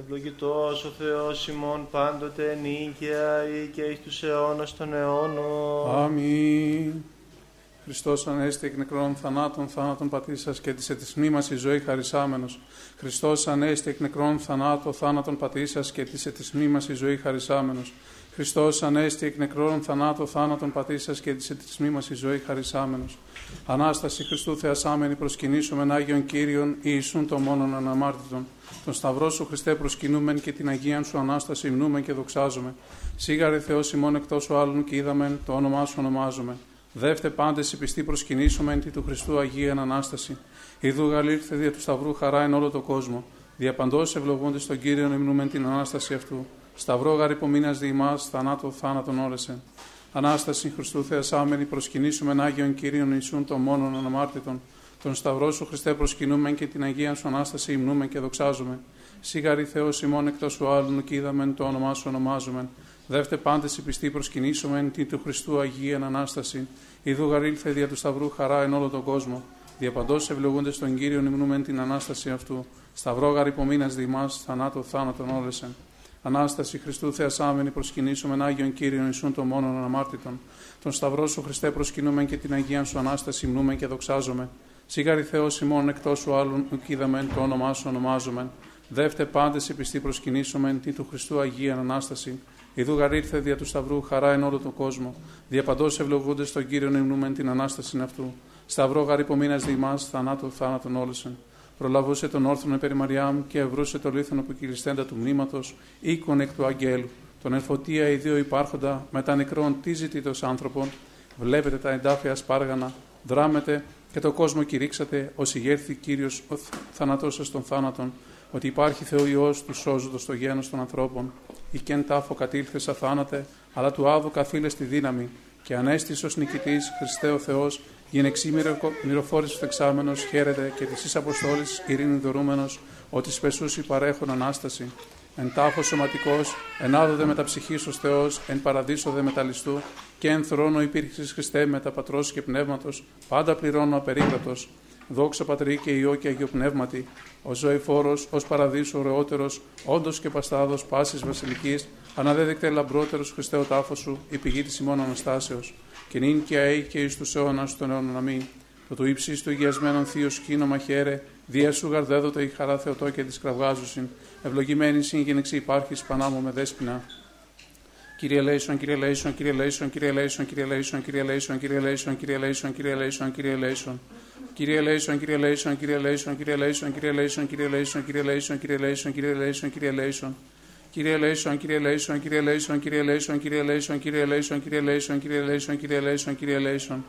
Ευλογητός ο Θεός ημών πάντοτε νίκαια ή και εις τους αιώνας των αιώνων. Αμήν. Χριστός Ανέστη εκ νεκρών θανάτων, θάνατον πατήσας και της ετισμή μας η ζωή χαρισάμενος. Χριστός Ανέστη εκ νεκρών θανάτων, θάνατον πατήσας και της ετισμή μας η ζωή χαρισάμενος. Χριστός Ανέστη εκ νεκρών θανάτων, θάνατον πατήσας και της ετισμή μας η ζωή χαρισάμενος. Ανάσταση Χριστού Θεασάμενη προσκυνήσουμε Άγιον Κύριον Ιησούν το μόνον αναμάρτητον. Τον Σταυρό σου Χριστέ προσκυνούμεν και την Αγία σου Ανάσταση υμνούμε και δοξάζουμε. Σίγαρε Θεός ημών εκτός ο άλλων και είδαμε το όνομά σου ονομάζουμε. Δεύτε πάντες η πιστή προσκυνήσουμε εν του Χριστού Αγία Ανάσταση. Ιδού γαλήρθε δια του Σταυρού χαρά εν όλο το κόσμο. Διαπαντός ευλογούνται στον Κύριο υμνούμε την Ανάσταση αυτού. Σταυρό γαρυπομήνα διημά, θανάτο θάνατον όρεσε. Ανάσταση Χριστού Θεασάμενη προσκυνήσουμε Άγιον Κύριον Ιησούν των μόνον αναμάρτητων. Τον Σταυρό σου Χριστέ προσκυνούμε και την Αγία σου Ανάσταση υμνούμε και δοξάζουμε. Σίγαρη Θεός ημών εκτός του άλλου και είδαμε το όνομά σου ονομάζουμε. Δεύτε πάντες η πιστή προσκυνήσουμε την του Χριστού Αγία Ανάσταση. Ιδού γαρήλθε δια του Σταυρού χαρά εν όλο τον κόσμο. Διαπαντός ευλογούνται στον Κύριο υμνούμε την Ανάσταση αυτού. Σταυρό γαρυπομήνα δημά, θανάτο θάνατον όλεσεν. Ανάσταση Χριστού Θεασάμενη προσκυνήσουμε Άγιον Κύριον Ισούν των μόνον αναμάρτητων. Τον Σταυρό σου Χριστέ προσκυνούμε και την Αγία σου Ανάσταση μνούμε και δοξάζομαι. Σιγάρι Θεός ημών εκτός σου άλλων ουκίδαμεν το όνομά σου ονομάζομαι. Δεύτε πάντες η πιστή προσκυνήσουμε τι του Χριστού Αγία Ανάσταση. Ιδού γαρήρθε δια του Σταυρού χαρά εν όλο τον κόσμο. Διαπαντός ευλογούνται στον κύριο νυμνούμεν την Ανάσταση αυτού. Σταυρό γαρυπομήνα διημά, θανάτου θάνατον όλεσεν προλαβούσε τον όρθον περί Μαριάμ και ευρούσε το λίθον που κυλιστέντα του μνήματος, οίκον εκ του αγγέλου. Τον ελφωτία οι δύο υπάρχοντα, μετά νεκρών τι ζητήτως άνθρωπον, βλέπετε τα εντάφια σπάργανα, δράμετε και το κόσμο κηρύξατε, ως ηγέρθη κύριος ο θάνατό σας των θάνατων, ότι υπάρχει Θεό Υιός του σώζοντος το γένος των ανθρώπων, ή κεν τάφο κατήλθες αθάνατε, αλλά του άδου καθήλες στη δύναμη, και ανέστη ω νικητής, Χριστέ ο Θεός, γενεξή μυροφόρηση του εξάμενο, χαίρεται και της εις αποστόλης ειρήνη δωρούμενος, ότι σπεσού παρέχουν ανάσταση. Εν τάφος σωματικός, ενάδοδε με τα ψυχή ως Θεός, εν παραδείσο δε μεταλιστού, και εν θρόνο υπήρξη Χριστέ με τα πατρός και πνεύματος, πάντα πληρώνω απερίγρατο. Δόξα Πατρί και Υιό και Αγιο Πνεύματι, ο ζωηφόρος, ως παραδείσου ωραιότερος, όντως και παστάδος πάσης βασιλικής, αναδέδεκτε λαμπρότερος Χριστέ ο τάφος σου, η πηγή της ημών Αναστάσεως και νυν και αεί και εις τους αιώνας των αιώνων αμήν. Το του Υψίστου ηγιασμένον θείον σκήνωμα χαίρε, διά σου γαρ δέδοται η χαρά Θεοτόκε τοις κραυγάζουσιν, ευλογημένη συ εν γυναιξίν υπάρχεις πανάμωμε Δέσποινα. Κύριε ελέησον, Κύριε Λέισον, Κύριε Λέισον, Κύριε Λέισον, Κύριε Λέισον, Κύριε Λέισον, Κύριε Λέισον, Κύριε Λέισον, Κύριε Λέισον, Κύριε Λέισον. Κύριε Λέισον, Κύριε Λέισον, Κύριε Λέισον, Κύριε Λέισον, Κύριε Λέισον, Κύριε Λέισον, Κύριε Λέισον, Κύριε Λέισον, Κύριε Λέισον, Κύριε Λέισον. Κύριε Λέισον, Κύριε Λέισον, Κύριε Λέισον, Κύριε Λέισον, Κύριε Λέισον, Κύριε Λέισον, Κύριε Λέισον, Κύριε Λέισον, Κύριε Λέισον, Κύριε Λέισον.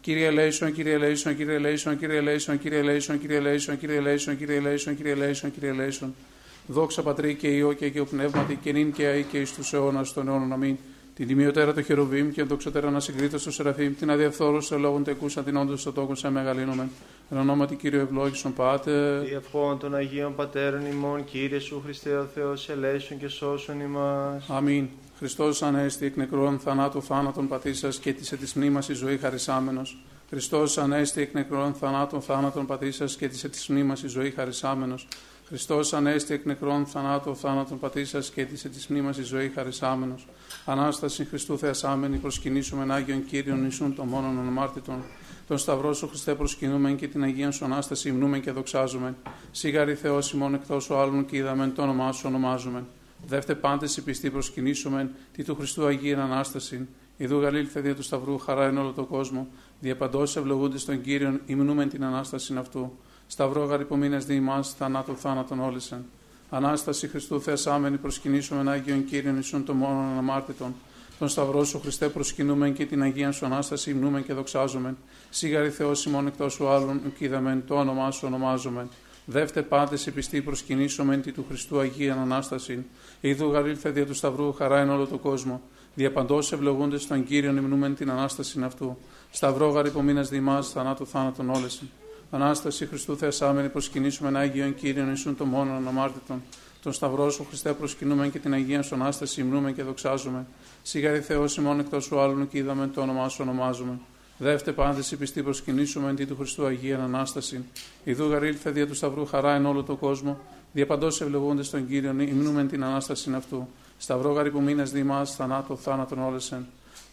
Κύριε ελέησον, Κύριε Λέισον, Κύριε Λέισον, Κύριε Λέισον, Κύριε Λέισον, Κύριε Λέισον, Κύριε Λέισον, Κύριε Λέισον, Κύριε Λέισον, Κύριε Λέισον. Δόξα Πατρί και Υιώ και Αγίω Πνεύματι και νυν και αεί και εις τους αιώνας των αιώνων. Αμήν. Την τιμιωτέραν των Χερουβίμ και ενδοξοτέραν ασυγκρίτως των Σεραφείμ, την αδιαφθόρως Θεόν Λόγον τεκούσαν την όντως Θεοτόκον σε μεγαλύνομεν. Εν ονόματι Κυρίου ευλόγησον Πάτερ. Δι' ευχών των Αγίων Πατέρων ημών, Κύριε Ιησού Χριστέ ο Θεός, ελέησον και σώσον ημάς. Αμήν. Χριστός ανέστη εκ νεκρών θανάτου θάνατον πατήσας και της ετης μνήμας η ζωή χαρισάμενος. Χριστός ανέστη εκ νεκρών θανάτων θάνατον πατήσας και της ετης μνήμας η ζωή χαρισάμενος. Χριστός ανέστη εκ νεκρών θανάτων θάνατον πατήσα και αίτησε της μνήμας η ζωή χαρισάμενος. Ανάσταση Χριστού Θεασάμενη προσκυνήσουμε Άγιον Κύριον Ισούν των μόνον ονομάρτητων. Τον Σταυρό σου Χριστέ προσκυνούμε και την Αγία σου Ανάσταση υμνούμε και δοξάζουμε. Σιγάρι Θεό ημών εκτός ο άλλων και είδαμε το όνομά σου ονομάζουμε. Δεύτε πάντες η πιστή προσκυνήσουμε τι του Χριστού Αγία Ανάσταση. Ιδού γαλήλθε δια του Σταυρού χαρά εν όλο τον κόσμο. Διαπαντός ευλογούνται στον Κύριον υμνούμε την Ανάσταση αυτού. Σταυρό γαρυπομήνε διημά, θανάτου θάνατον όλησεν. Ανάσταση Χριστού Θεασάμενη προσκυνήσουμε Άγιον Κύριον Ισούν των μόνον αναμάρτητων. Τον Σταυρό σου Χριστέ προσκυνούμε και την Αγία σου Ανάσταση υμνούμε και δοξάζουμε. Σίγαρη Θεός ημών εκτός σου άλλων, ουκίδαμεν το όνομά σου ονομάζουμε. Δεύτε πάντες η πιστή προσκυνήσουμε τη του Χριστού Αγία Ανάσταση. Ιδού γαρήλθε δια του Σταυρού χαρά εν όλο το κόσμο. Διαπαντός ευλογούνται στον Κύριον υμνούμεν την Ανάσταση αυτού. Σταυρό γαρυπομήνα διημά, θανάτου θάνατον όλεσιν. Ανάσταση Χριστού Θεασάμενη προσκυνήσουμε Άγιον Κύριον Ισούν το μόνο αναμάρτητον. Τον Σταυρό σου Χριστέ προσκυνούμε και την Αγία σου Ανάσταση υμνούμε και δοξάζουμε. Σιγάρι Θεό ημών εκτός σου άλλων και είδαμε το όνομά σου ονομάζουμε. Δεύτε πάντες η πιστή προσκυνήσουμε εν του Χριστού Αγία Ανάσταση. Ιδού γαρήλθε δια του Σταυρού χαρά εν όλο τον κόσμο. Διαπαντό ευλογούνται στον Κύριον, υμνούμε την ανάσταση αυτού. Σταυρό γαρι που μήνε διμά, θανάτο, θάνατον όλεσεν.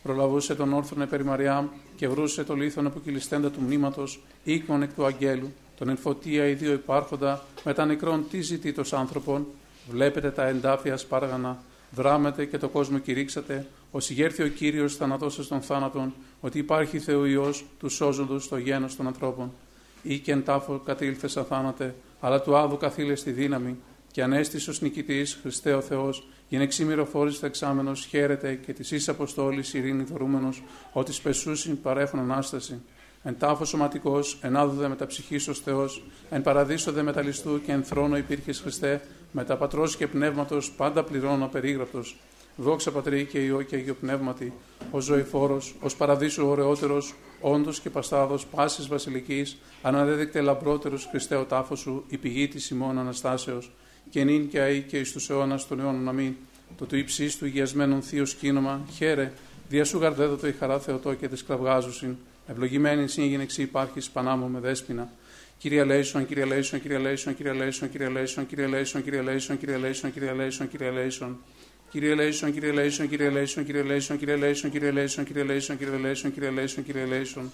Προλαβούσε τον όρθον επέρι Μαριάμ και βρούσε το λίθον αποκυλιστέντα του μνήματος, οίκον εκ του αγγέλου, τον εμφωτία οι δύο υπάρχοντα, μετά νεκρών τι ζητήτω άνθρωπον. Βλέπετε τα εντάφια σπάργανα, δράμετε και το κόσμο κηρύξατε, ως ηγέρθη ο κύριος θανατώσε των θάνατων, ότι υπάρχει Θεό τους σώζοντος στο γένος των ανθρώπων. Ή και εν τάφο κατήλθε σαν θάνατε, αλλά του άδου καθήλες στη δύναμη, και ανέστησε ω νικητής, Χριστέ ο Θεός, είναι εξήμηρο φόριστα εξάμενος, χαίρεται και της ει Αποστόλης ειρήνη δωρούμενο, ότι σπεσούσιν παρέχουν ανάσταση. Εν τάφος σωματικός, εν άδουδε μεταψυχή ως Θεός, εν παραδείσοδε μεταλιστού και εν θρόνο υπήρχες Χριστέ, τα πατρός και πνεύματος πάντα πληρώνω περίγραπτος. Δόξα πατρί και Υιώ και Αγίω Πνεύματι, ως ζωηφόρος, ως παραδείσου ωραιότερος, όντως και παστάδος πάσης βασιλικής, αναδέδεικται λαμπρότερος Χριστέ ο τάφος σου, η πηγή της ημών Αναστάσεως, και νυν και αεί και εις τους αιώνας των αιώνων αμήν. Το του υψίστου ηγιασμένον θείον σκήνομα, χαίρε, δια σου γαρ δέδοται η χαρά Θεοτόκε τοις κραυγάζουσιν. Ευλογημένη εν γυναιξίν υπάρχεις πανάμωμε Δέσποινα. Κύριε ελέησον, Κύριε Λέισον, Κύριε Λέισον, Κύριε Λέισον, Κύριε Λέισον, Κύριε Λέισον, Κύριε Λέισον, Κύριε Λέισον, Κύριε Λέισον, Κύριε Λέισον. Κύριε ελέησον, Κύριε Λέισον, Κύριε Λέισον, Κύριε Λέισον, Κύριε Λέισον, Κύριε Λέισον, Κύριε Λέισον, Κύριε Λέισον, Κύριε Λέισον, Κύριε Λέισον.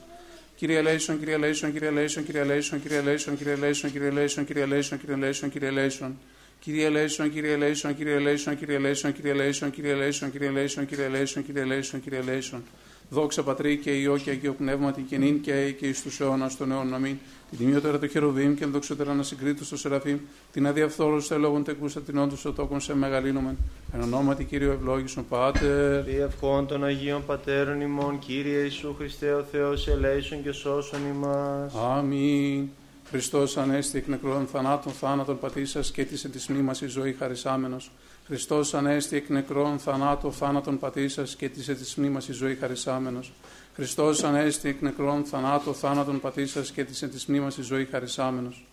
Κύριε Λέισον, Κύριε Λέισον, Κύριε Λέισον, Κύριε Λέισον, Κύριε Λέισον, Κύριε Λέισον, Κύριε Λέισον, Κύριε Λέισον, Κύριε Λέισον, Κύριε Λέισον. Κύριε Λέισον, Κύριε Λέισον, Κύριε Λέισον, Κύριε Λέισον, Κύριε Λέισον, Κύριε Λέισον, Κύριε Λέισον, Κύριε Λέισον, Κύριε Λέισον, Κύριε Λέισον. Δόξα Πατρί και Υιώ και Αγίω Πνεύματι και νυν και αεί και εις τους αιώνας των αιώνων. Αμήν. Την τιμιωτέραν των Χερουβίμ και ενδοξοτέραν ασυγκρίτως των Σεραφείμ. Την αδιαφθόρου σε λόγων τεκούσα την όντως ο τόκον σε μεγαλύνομεν. Εν ονόματι Κύριο Ευλόγησον Πάτερ. Διευχών των Αγίων Πατέρων ημών, Κύριε Ιησού Χριστέ ο Θεός, ελέησον και σώσον ημάς. Αμήν. Χριστός ανέστη εκ νεκρών θανάτων θάνατον πατήσας και της εν της μνήμας η ζωή χαρισάμενος. Χριστός ανέστη εκ νεκρών θανάτων θάνατον πατήσας και της εν της μνήμας η ζωή χαρισάμενος. Χριστός ανέστη εκ νεκρών θανάτων θάνατον πατήσας και της εν της μνήμας η ζωή χαρισάμενος.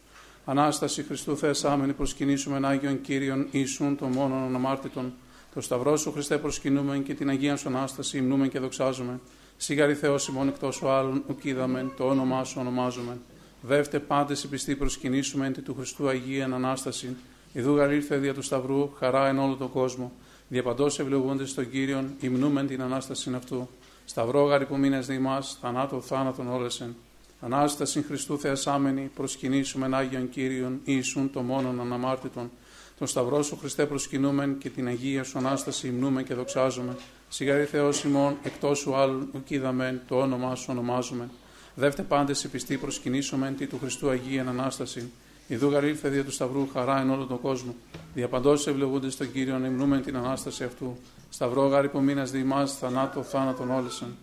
Ανάσταση Χριστού θεσάμενη προσκυνήσουμε Άγιον Κύριον Ιησούν των μόνο αναμάρτητων. Το Σταυρό σου Χριστέ προσκυνούμεν και την Αγία σου Ανάσταση μνούμε και δοξάζουμε. Σίγαρη Θεός ημών εκτός ο άλλων ουκίδαμεν, το όνομά σου ονομάζουμε. Βέβτε πάντες η πιστή προσκυνήσουμε εν του Χριστού Αγία Ανάσταση. Ιδού ήρθε δια του Σταυρού, χαρά εν όλο τον κόσμο. Διαπαντός ευλογούνται στον Κύριον, υμνούμεν την Ανάσταση αυτού. Σταυρό γαρι που μήνε διμά, θανάτω θάνατον όλεσεν. Ανάσταση Χριστού Θεασάμενη, προσκυνήσουμε εν Άγιον Κύριον, Ιησούν το μόνον αναμάρτητον. Τον Σταυρό σου Χριστέ προσκυνούμεν και την Αγία σου Ανάσταση υμνούμε και δοξάζουμε. Σιγαρή Θεός ημών, εκτός σου άλλου ουκίδαμεν, το όνομά σου ονομάζουμε. Δεύτε πάντες σε πιστή προσκυνήσουμε τι του Χριστού Αγία Ανάσταση. Ιδού γαρήλθε δια του Σταυρού χαρά εν όλο τον κόσμο. Διαπαντός ευλογούνται στον Κύριο να την ανάσταση αυτού. Σταυρό γάρι που μήνας διημά, θανάτο, θάνατον όλεσαν.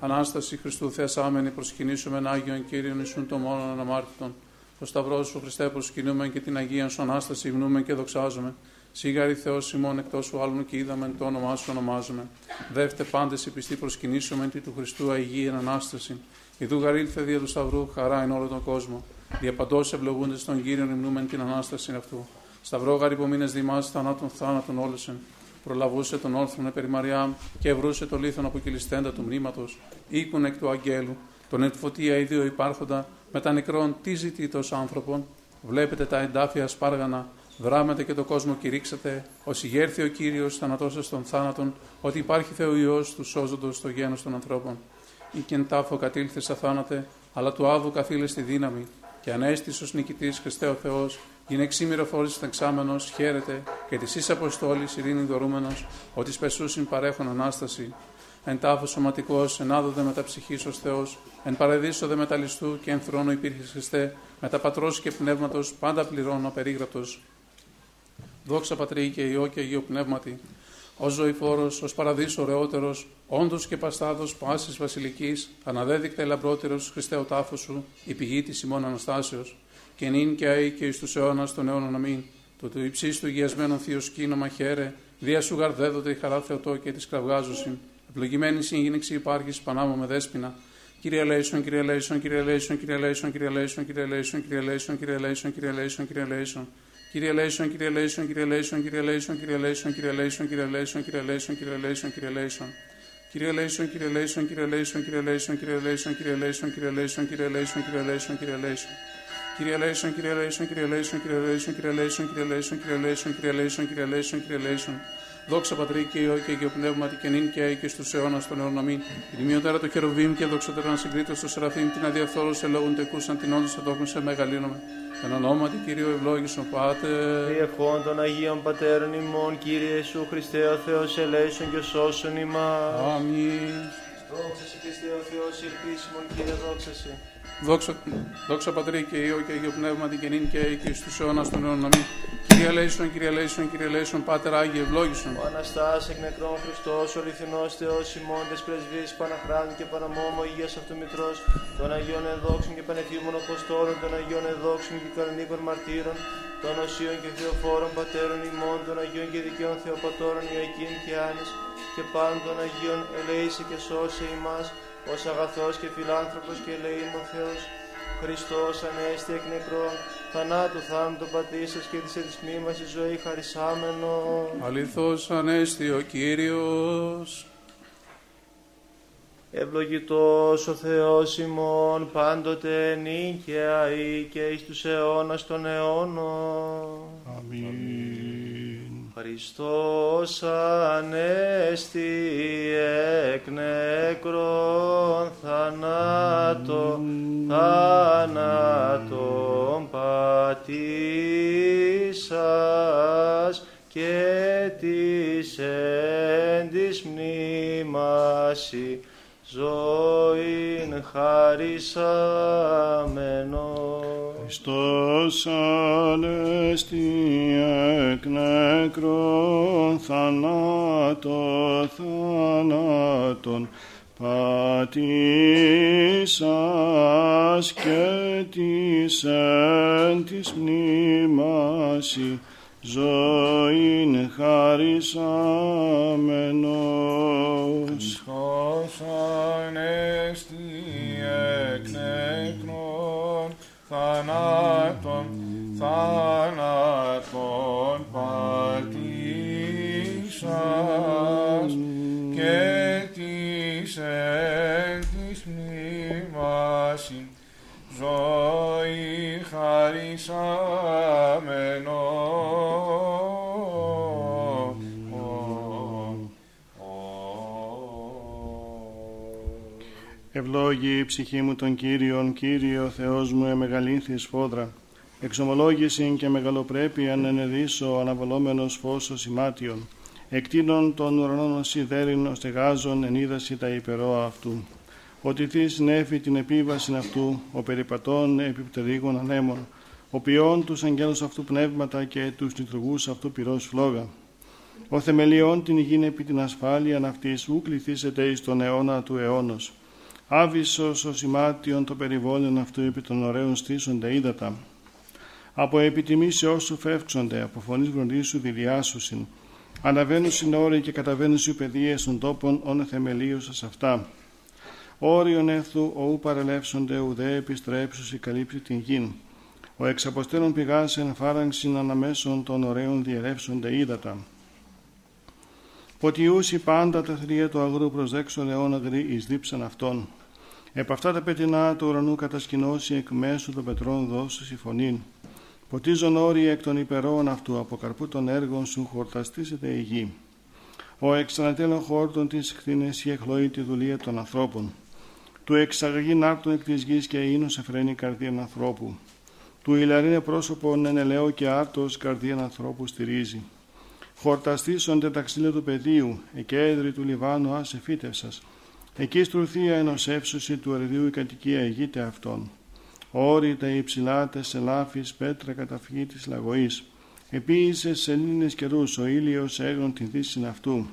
Ανάσταση Χριστού Θεασάμενη προσκυνήσουμε Άγιον Κύριον Ισούν το μόνο αναμάρτητον. Το Σταυρός σου Χριστέ προσκυνούμε και την Αγία σου Ανάσταση γνούμε και δοξάζουμε. Σίγαρη Θεός ημών εκτός σου άλλου και είδαμε το όνομά σου ονομάζουμε. Δεύτε πάντες η πιστή προσκυνήσουμε τι του Χριστού Αγία Ανάσταση. Ιδού γαρήλθε δια του Σταυρού χαρά εν όλο τον κόσμο. Διαπαντό ευλογούνται στον κύριο υμνούμεν την ανάσταση αυτού. Σταυρό γαρ υπομείνε δημά θανάτων θάνατον όλεσεν. Προλαβούσε τον όρθρον περί Μαριά και ευρούσε το λίθον από κυλιστέντα του μνήματος. Οίκουν εκ του αγγέλου. Τον ετφωτία οι δύο υπάρχοντα με τα νεκρών τι ζητήτω άνθρωπον; Βλέπετε τα εντάφια σπάργανα. Δράμετε και το κόσμο κηρύξατε. Ω ηγέρθη ο κύριος θανατώσε των θάνατων. Ότι υπάρχει Θεό τους σώζοντος στο γένος των ανθρώπων ή και εν τάφο κατήλθε αθάνατε, αλλά του άδου καθήλε στη δύναμη, και ανέστησε ως νικητής Χριστέ ο Θεός, είναι εξήμηρο φόρη εξάμενος, χαίρεται, και της εις Αποστόλης ειρήνη δωρούμενος, ότι σπεσούσιν παρέχουν ανάσταση. Εν τάφος σωματικός, εν άδοδε μεταψυχής ως Θεός, εν παρεδίσοδε μεταλιστού και εν θρόνο υπήρχε Χριστέ, τα πατρός και πνεύματος, πάντα πληρώνω περίγραπτο. Δόξα πατρί και ιό και αγίο πνεύματι, ω ζωηφόρο, ω παραδείσο ωραιότερο, όντω και παστάδο πάση βασιλική, αναδέδεικτα ελαμπρότερο Χριστέ ο τάφο σου, η πηγή τη ημών Αναστάσεω, και νυν και αεί και εις τους αιώνας των αιώνων αμήν. Το του Υψίστου ηγιασμένον θείον σκήνομα χαίρε, δια σου γαρ δέδοται η χαρά Θεοτόκε τοις κραυγάζουσιν. Ευλογημένη συ εν γυναιξίν υπάρχεις πανάμωμε Δέσποινα. Κύριε ελέησον, Κύριε Λέισον, Κύριε Λέισον, Κύριε Λέισον, Κύριε Λέισον, Κύριε Λέισον, Κύριε Λέισον, Κύριε Λέισον, Κύριε Λέισον, Κύριε Λέισον. Κύριε Λέισον, Κύριε Λέισον, Κύριε Λέισον, Κύριε Λέισον, Κύριε Λέισον, Κύριε Λέισον, Κύριε Λέισον, Κύριε Λέισον, Κύριε Λέισον, Κύριε Λέισον. Κύριε Λέισον, Κύριε Λέισον, Κύριε Λέισον, Κύριε Λέισον, Κύριε Λέισον, Δόξα Πατρί και Υιό και Αγιο Πνεύματι και νυν και αίκη στους αιώνας των αιώνων αμήν. το του Χεροβίμ και δοξότερα να στο Σεραφείμ την αδιαφθόρου σε λόγων τεκούσαν την όντως το σε μεγαλύνομαι. Εν ονόματι Κύριο ευλόγησον Πάτε. Διευχών των Αγίων Πατέρων ημών Κύριε Ιησού Χριστέ ο Θεός ελέησον και σώσον ημάς. Αμήν. Δόξα Χριστέ ο Θεός ελπίσιμον Κύριε δόξα Δόξα, δόξα Πατρί και Υιό και Αγίο Πνεύμα την καινήν και και στους αιώνας των αιώνων. Αμήν. Κύριε Λέησον, Κύριε Λέησον, Κύριε Λέησον, Πάτερ Άγιε, ευλόγησον. Ο Αναστάς εκ νεκρών Χριστός, ο αληθινός Θεός, ημώντες πρεσβείς, Παναχράντου και Παναμόμο, Υγείας αυτού Μητρός, των Αγίων Εδόξων και Πανεφήμων Αποστόλων, των Αγίων Εδόξων και Κανονίκων Μαρτύρων, των Οσίων και Θεοφόρων Πατέρων ημών, των Αγίων και Δικαίων Θεοπατώρων Ιωακήν και Άνης, και πάντων των Αγίων ελέησε και σώσε ημάς, ως αγαθός και φιλάνθρωπος και ελεήμων Θεός, Χριστός ανέστη εκ νεκρών, θανάτου θάνατο πατήσας και της της η ζωής χαρισάμενος. Αληθώς ανέστη ο Κύριος. Ευλογητός ο Θεός ημών πάντοτε νίκαια ή και εις τους αιώνας των αιώνων. Αμήν. Χριστός Ανέστη εκ νεκρών θανάτων, θανάτων πατήσας και της εν της μνήμαση ζωήν χαρισάμενο. Χριστός Ανέστη εκ νεκρών θανάτων θανάτων πατήσας και της εν της μνήμαση ζωήν χαρισάμενος. Χριστός Ανέστη Ευλόγη η ψυχή μου τον Κύριον, Κύριο Θεός μου εμεγαλύνθης σφόδρα. Εξομολόγηση και μεγαλοπρέπεια ενεδίσω αναβολόμενος φως σημάτιον. Εκτείνων των ουρανών σιδέρινων στεγάζων εν είδαση τα υπερόα αυτού. Ότι θείς νέφη την επίβαση αυτού, ο περιπατών επιπτερίγων ανέμων, ο ποιόν τους αγγέλους αυτού πνεύματα και τους λειτουργούς αυτού πυρός φλόγα. Ο θεμελιών την υγιήν επί την ασφάλεια αυτής ου κληθήσετε εις τον αιώνα του αιώνος. Άβυσος ο σημάτιον το περιβόλιο αυτού επί των ωραίων στήσονται ύδατα. Από επιτιμήσεώς σου φεύξονται, από φωνής γνωρίσου διδιάσουσιν. Αναβαίνουν συνόροι και καταβαίνουν σου παιδείες των τόπων όν θεμελίωσας αυτά. Όριον έθου οού παρελεύσονται ουδέ επιστρέψουσι καλύψει την γην. Ο εξαποστέλων πηγάς εν φάραγξιν αναμέσων των ωραίων διερεύσονται ύδατα. Ποτιούσι πάντα τα θρία του αγρού προσδέξω αιώνα γρή εις δίψαν αυτών. Επ' αυτά τα πετεινά του ουρανού κατασκηνώσει εκ μέσου των πετρών δώσου η φωνήν. Ποτίζον όροι εκ των υπερών αυτού, από καρπού των έργων σου χορταστήσετε η γη. Ο εξανατέλων χόρτων της χθήνεση εχλώει τη δουλεία των ανθρώπων. Του εξαγαγεί νάρτων εκ της γης και ίνος εφραίνει καρδία ανθρώπου. Του ηλαρίνε πρόσωπον εν και άρτος καρδία ανθρώπου στηρίζει. Χορταστήσονται τα ξύλια του πεδίου, εκέδρη του Λιβάνου άσε φύτευσας. Εκεί στρουθία ενός εύσωση του αριδίου η κατοικία ηγείται αυτών. Όροι τα υψηλάτε σε λάφης πέτρα καταφυγή της λαγωής. Επίησε σε Ελλήνες καιρούς ο ήλιος έγνων την δύση αυτού.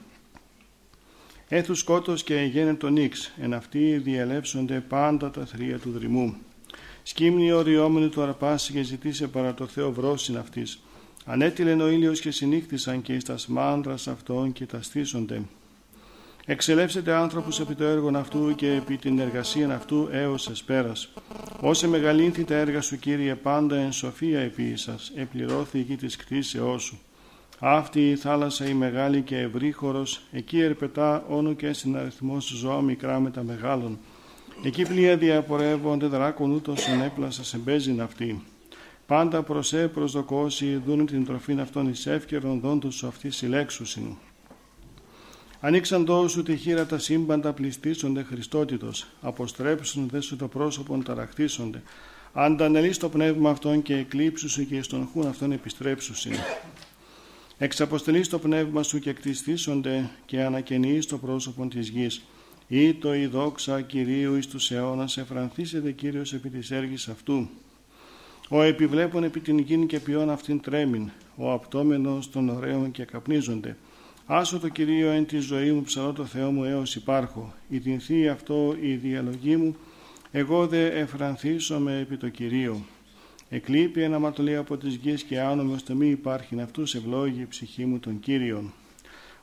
Έθους σκότος και εγένετο νίξ, εν αυτοί διελεύσονται πάντα τα θρία του δρυμού. Σκύμνη οριόμενη του αρπάσει και ζητήσε παρά το Θεό βρόσιν αυτής. Ανέτειλεν ο ήλιος και συνήχθησαν και εις τα σμάνδρας αυτών και τα στήσονται. Εξελεύσετε άνθρωπους επί το έργο αυτού και επί την εργασία αυτού έως εσπέρας. Όσε μεγαλύνθη τα έργα σου Κύριε πάντα εν σοφία επί σας, επληρώθη η γη της κτήσεώς σου. Αυτή η θάλασσα η μεγάλη και ευρύχωρος, εκεί ερπετά όνο και συναριθμός ζώα μικρά με τα μεγάλων. Εκεί πλοία διαπορεύονται δράκον ούτως ενέπλασα σε μπέζιν αυτή. Πάντα προσέ προσδοκώσει δουν την τροφήν αυτών εις εύκαιρον δόντους σου αυτή συλλέξουσιν. Ανοίξαν δώσου τη χείρα τα σύμπαντα πληστήσονται Χριστότητος, αποστρέψουν δε σου το πρόσωπον ταραχτήσονται. Αντανελείς το πνεύμα αυτών και εκλείψουσι και στον χούν αυτών επιστρέψουσι. Εξαποστελείς το πνεύμα σου και κτιστήσονται και ανακαινείς το πρόσωπον της γης. Ή το η δόξα Κυρίου εις τους αιώνας εφρανθήσεται Κύριος επί της έργης αυτού. Ο επιβλέπων επί την γην και ποιόν αυτήν τρέμην, ο απτόμενος των ωραίων και καπνίζονται. Άσο το Κυρίο εν τη ζωή μου ψαλώ το Θεό μου έως υπάρχω. Η την αυτό η διαλογή μου, εγώ δε εφρανθήσομαι επί το Κυρίο. Εκλείπει ένα ματολή από τις γης και άνομε ώστε μη υπάρχει αυτούς ευλόγη η ψυχή μου των Κύριων.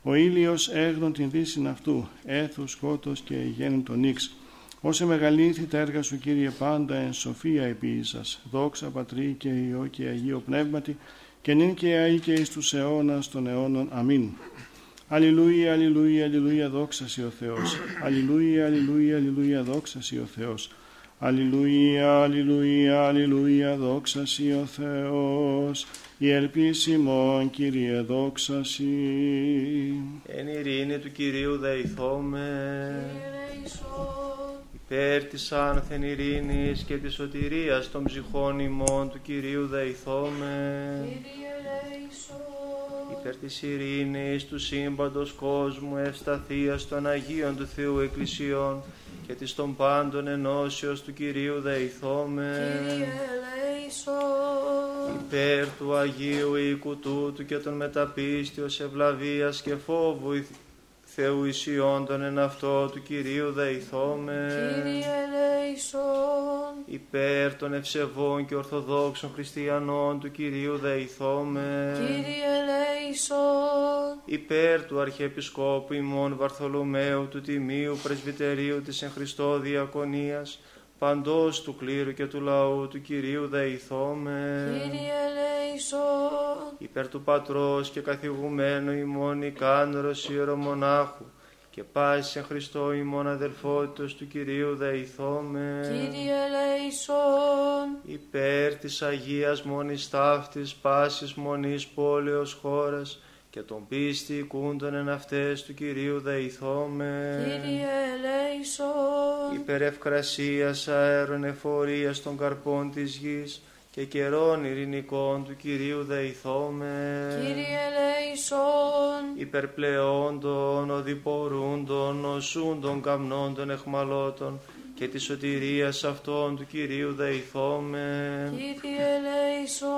Ο ήλιος έγνων την δύση αυτού, έθους σκότος και γέννη τον νύξ. Όσε μεγαλύνθη τα έργα σου Κύριε πάντα εν σοφία επίσης, δόξα Πατρί και Υιό και Αγίο Πνεύματι, και νυν και αεί και εις τους αιώνας των αιώνων. Αμήν. Αλληλούια, αλληλούια, αλληλούια, δόξα ο Θεός. Αλληλούια, αλληλούια, αλληλούια, δόξα ο Θεός. Αλληλούια, αλληλούια, αλληλούια, δόξα ο Θεός. Η ελπίσιμον, Κύριε, δόξα Εν ειρήνη του Κυρίου δεηθώμε. Υπέρ της άνθεν ειρήνης και της σωτηρίας των ψυχών ημών του Κυρίου δεηθώμε. Υπέρ της ειρήνης του σύμπαντος κόσμου ευσταθίας των Αγίων του Θεού Εκκλησιών και της των πάντων ενώσεως του Κυρίου δεηθώμε. Υπέρ του Αγίου οίκου τούτου και των μεταπίστεως ευλαβίας και φόβου Θεού ισιόντων εν αυτό του Κυρίου δεηθώμε. Κύριε ελέησον. Υπέρ των ευσεβών και ορθοδόξων χριστιανών του Κυρίου δεηθώμε. Κύριε ελέησον. Υπέρ του Αρχιεπισκόπου ημών Βαρθολομαίου του Τιμίου Πρεσβυτερίου της εν Χριστώ Διακονίας παντός του κλήρου και του λαού του Κυρίου δεηθώμε. Κύριε ελέησον. Υπέρ του Πατρός και καθηγουμένου ημών ικάνωρος ιερομονάχου και πάση εν Χριστώ ημών αδελφότητος του Κυρίου δεηθώμε. Κύριε ελέησον. Υπέρ της Αγίας μόνης ταύτης πάσης μονής πόλεως χώρας και τον πίστη οικούντων εν αυτές του Κυρίου δεηθώμε. Κύριε ελέησον. Υπέρ ευκρασίας αέρων εφορίας των καρπών της γης και καιρών ειρηνικών του Κυρίου δεηθώμε. Κύριε ελέησον. Υπερπλεόντων, οδηπορούντων, νοσούντων, καμνόντων, εχμαλώτων και τη σωτηρίας αυτών του Κυρίου δεηθώμε. Κύριε ελέησον.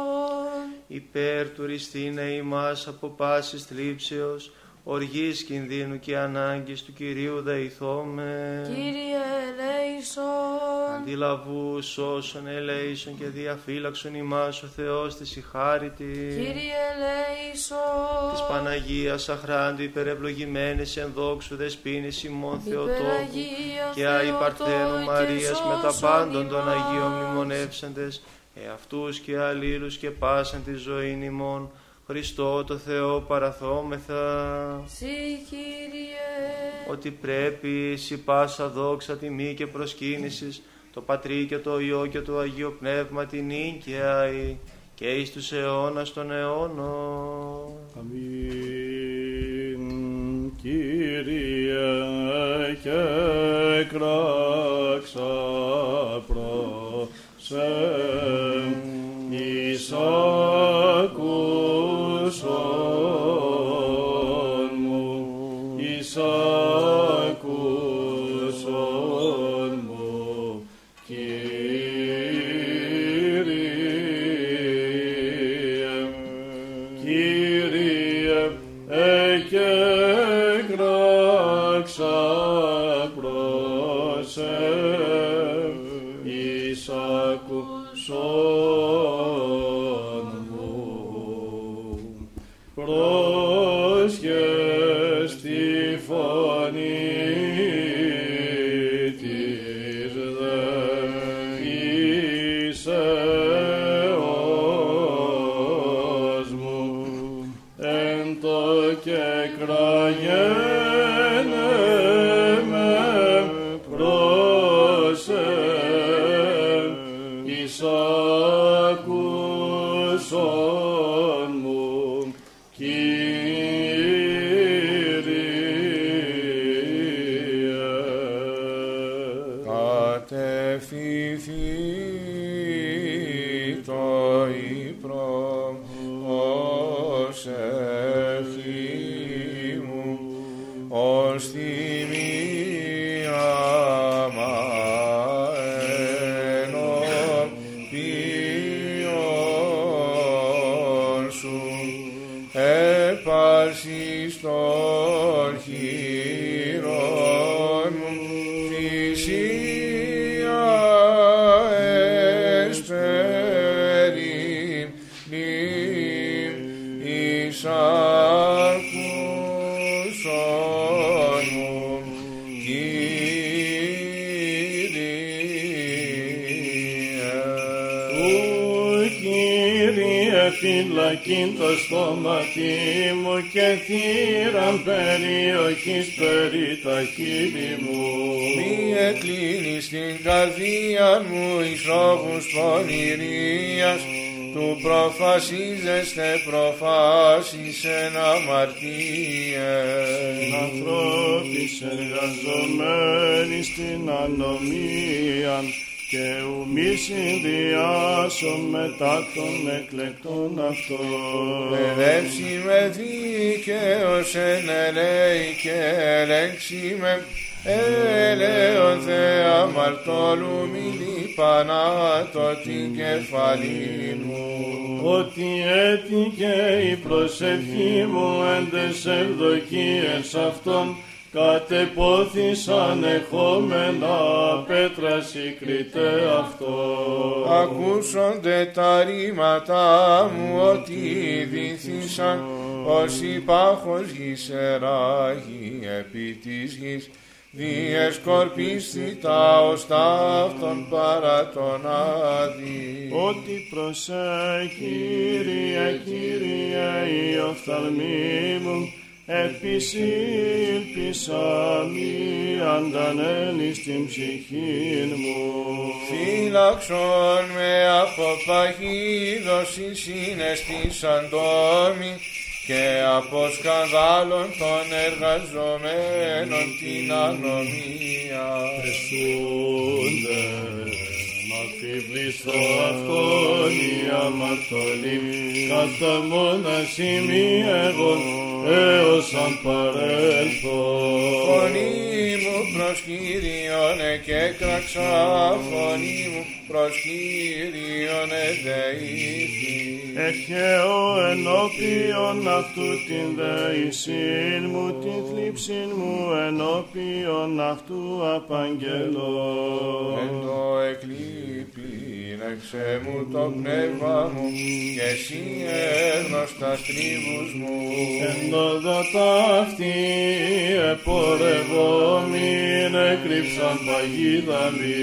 Υπέρ του ριστήνε ημάς από πάσης θλίψεως, οργής κινδύνου και ανάγκης του Κυρίου δεηθώμε. Κύριε ελέησον. Αντιλαβού όσων ελέησον και διαφύλαξον ημάς ο Θεός της ηχάρητη. Κύριε ελέησον. Της Παναγίας αχράντου υπερευλογημένης εν δόξου δεσπίνης ημών Θεοτόκου Υπεραγίας και Άι Παρθένου Θεοτόκου Μαρίας και με τα σώσον πάντων των ημάς. Αγίων μνημονεύσαντες εαυτούς και αλλήλους και πάσαν τη ζωή ημών Χριστό το Θεό παραθόμεθα Συ Κύριε. ότι πρέπει σι πάσα δόξα τιμή και προσκύνησης το Πατρί και το Υιό και το Αγίο Πνεύμα την Ίκαιαη και εις τους αιώνας των αιώνων. Αμήν. Κύριε και κράξα προσε εις Παιδεύσει με δίκαιος εν ελέη και ελέγξει με ελέον θε αμαρτώλου μη λιπανάτω την κεφαλή μου. Ότι έτυχε η προσευχή μου εν τες ευδοκίες αυτών κατεπόθησαν εχόμενα πέτρα συγκριτέ αυτό. Ακούσονται τα ρήματα μου ότι δίθησαν ως υπάρχος γης εράγει επί της γης διεσκορπίστη τα ως ταύτον παρά τον άδει. Ότι προσέ Κύριε, Κύριε, η οφθαλμή μου, επισήλπισα μη αντανέλη στην ψυχή μου. Φύλαξον με από παγίδος η συναισθήσαν τόμη και από σκανδάλων των εργαζομένων την ανομία. Εσούνται, μα φιβλήσω αυτόν η αμαρτωλή, κατά μόναση μη εγώ, έως αν παρέλθω. Φωνή μου προς Κύριον εκέκραξα, φωνή μου προς Κύριον εδεήθη. Εχαίω ενώπιον αυτού την δεησήν μου, την θλίψην μου ενώπιον αυτού απαγγελώ. Εν το εκλείπειν εξέ μου το πνεύμα μου και εσύ έγνωστα στρίβους μου. Εν το δοτάφτη επορευόμην έκρυψαν παγίδα μη.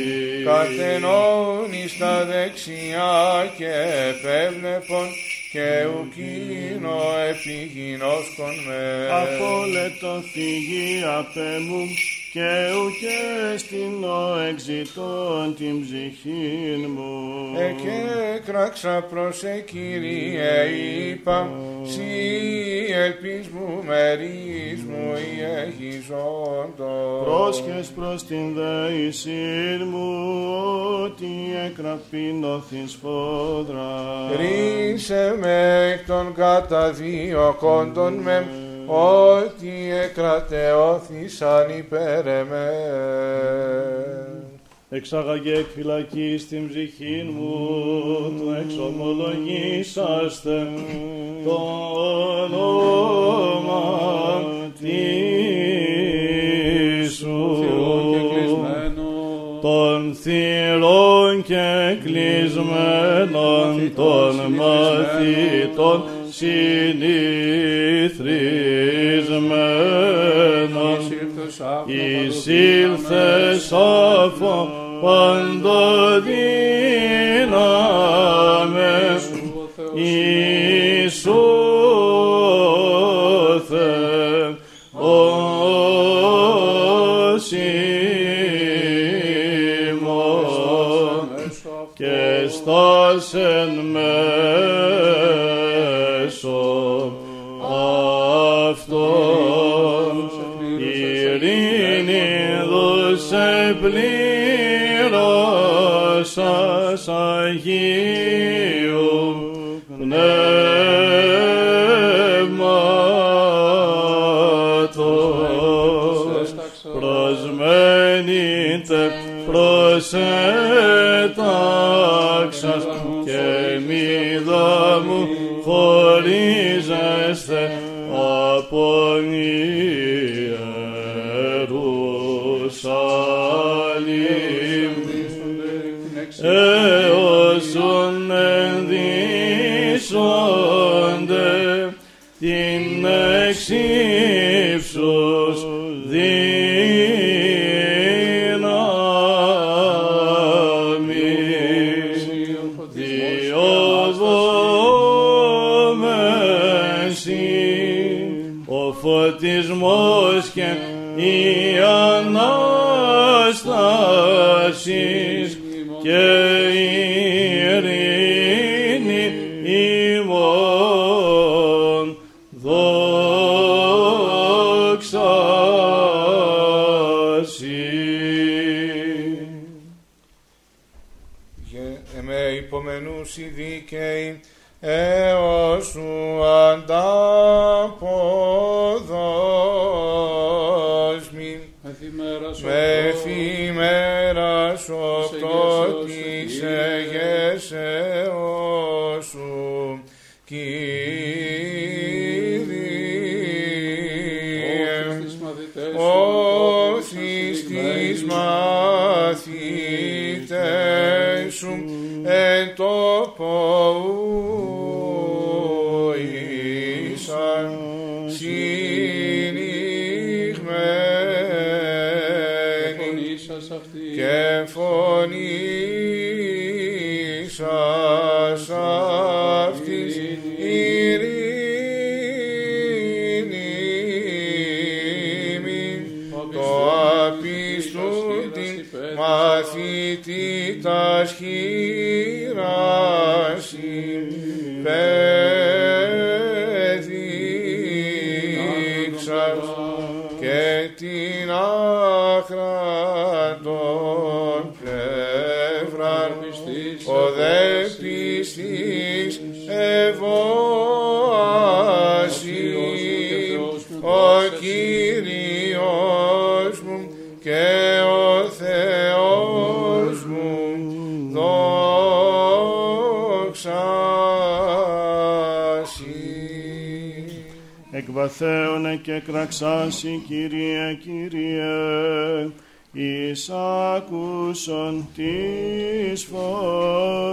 Καθενών εις τα δεξιά και επέβλεπον και ουκίνο επιγινώσκον με. Απόλετο θυγή απέ μου και ουκέ στην ο εξητών την ψυχήν μου. Εκέκραξα προς Κύριε είπα, σύ ελπίς μου μερίς μου ή εγιζόντος. Πρόσχες προς την δεησήν μου, ότι εκραπίνωθης φόδρα. Ρίσε με εκ των καταδίωκόντων με, ότι εκρατεώθησαν υπέρ εμέ. Εξάγαγε εκ φυλακής την ψυχήν μου, του εξομολογήσαστε το όνομα Ιησού. Των θυρών και κλεισμένων των μαθητών συνηθρισμένων εισήλθε σώφο παντοδύναμες εν μέσω αυτών ειρήνη δώσε πλήρωσα Αγίου Πνεύματος. Προσμένητε προσέταξας και μη μου χωρίζεστε από Ιερουσαλήμ. η Ανάστασης και η ειρήνη ημών δοξασή. Και με υπομενούς οι δίκαιοι έως σου αντά. 说 και κραξάσι Κύριε, Κύριε, εις άκουσον της φως.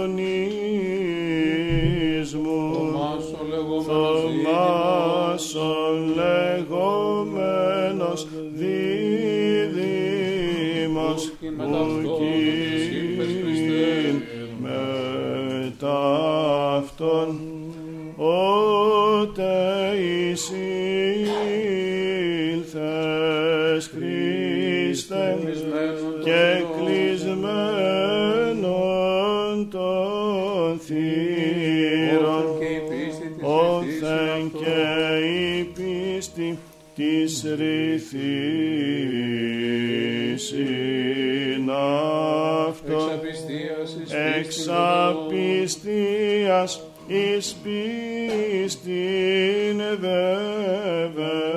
των θύρων, όθεν και η πίστη της ρηθής αυτο εξαπιστίας εις πίστην βέβαια.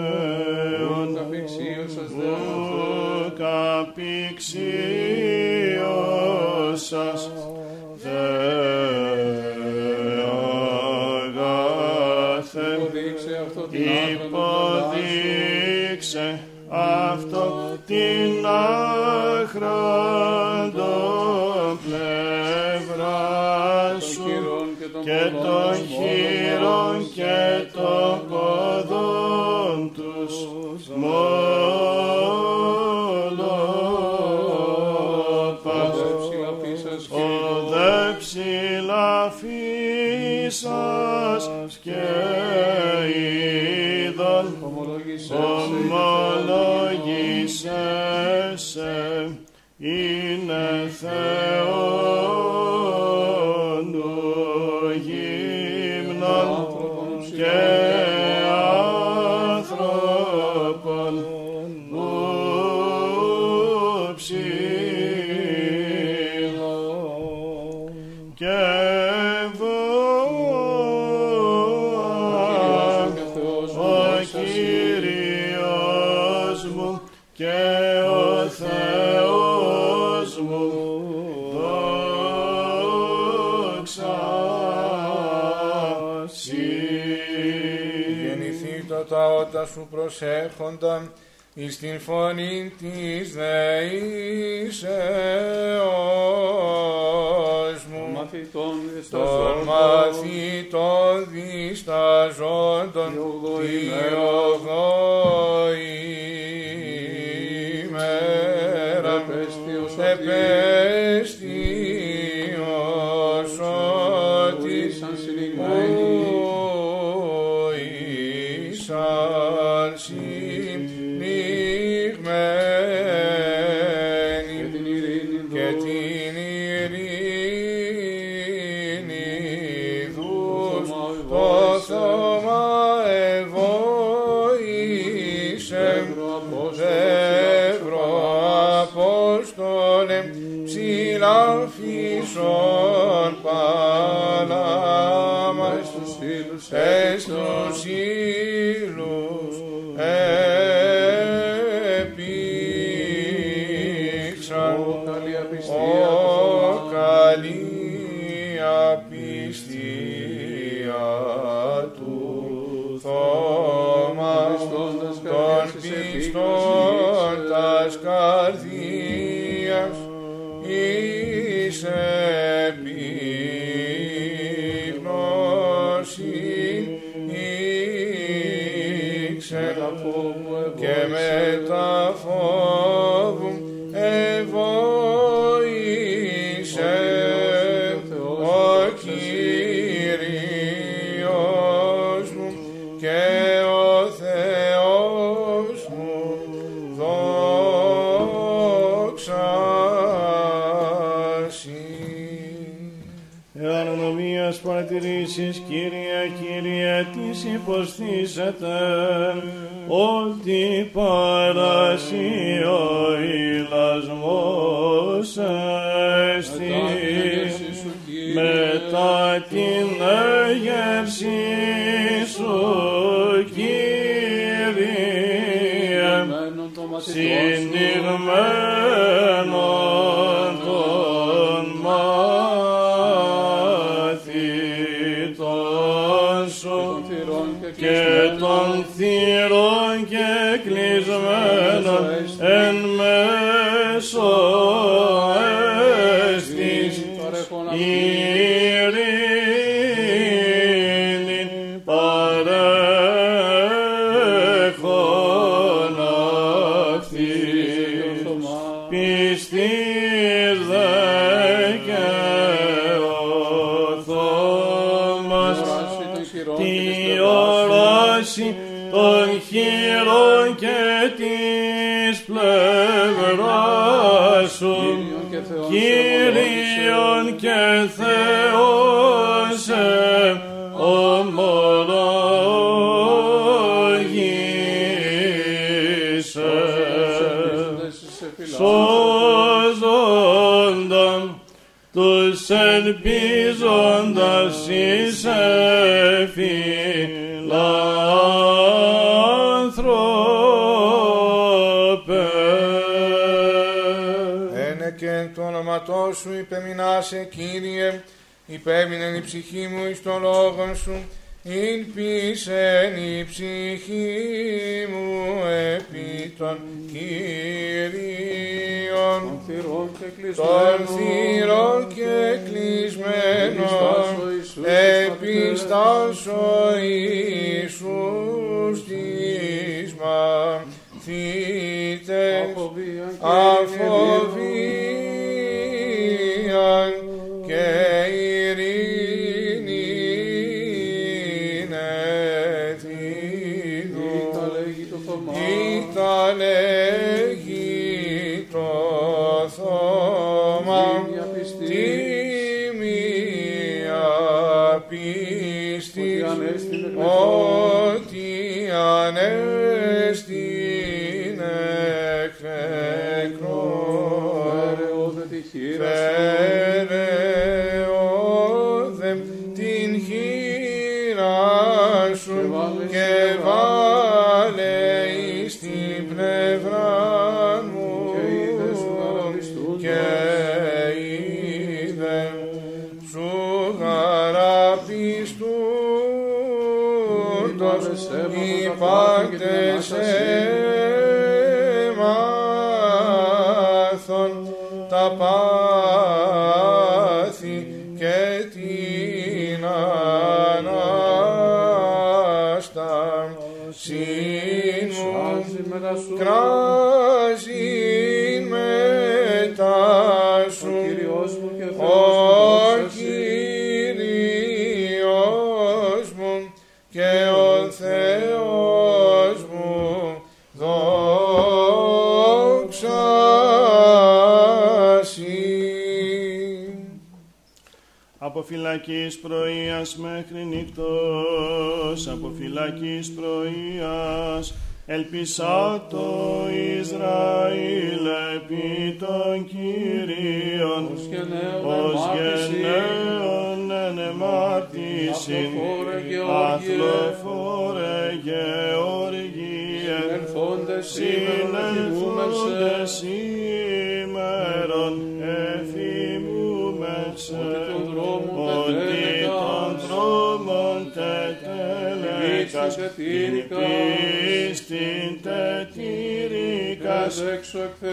προσέχονταν εις την φωνή της δεήσεως μου, μαθητών των τη όραση των χείρων και της πλευράς σου, Κύριον και Θεόν ελπίζοντας είσαι φιλάνθρωπε. Ένε και το όνοματό σου υπεμεινάσε Κύριε, υπέμεινε η ψυχή μου εις το λόγο σου, ειν πίσεν η ψυχή μου επί των Κυρίων. Των θύρων και κλεισμένων. Επιστάσω Ιησούς της μαθήτες αφοβία φυλακής πρωίας, ελπισά το Ισραήλ επί των Κυρίων, Ως Stück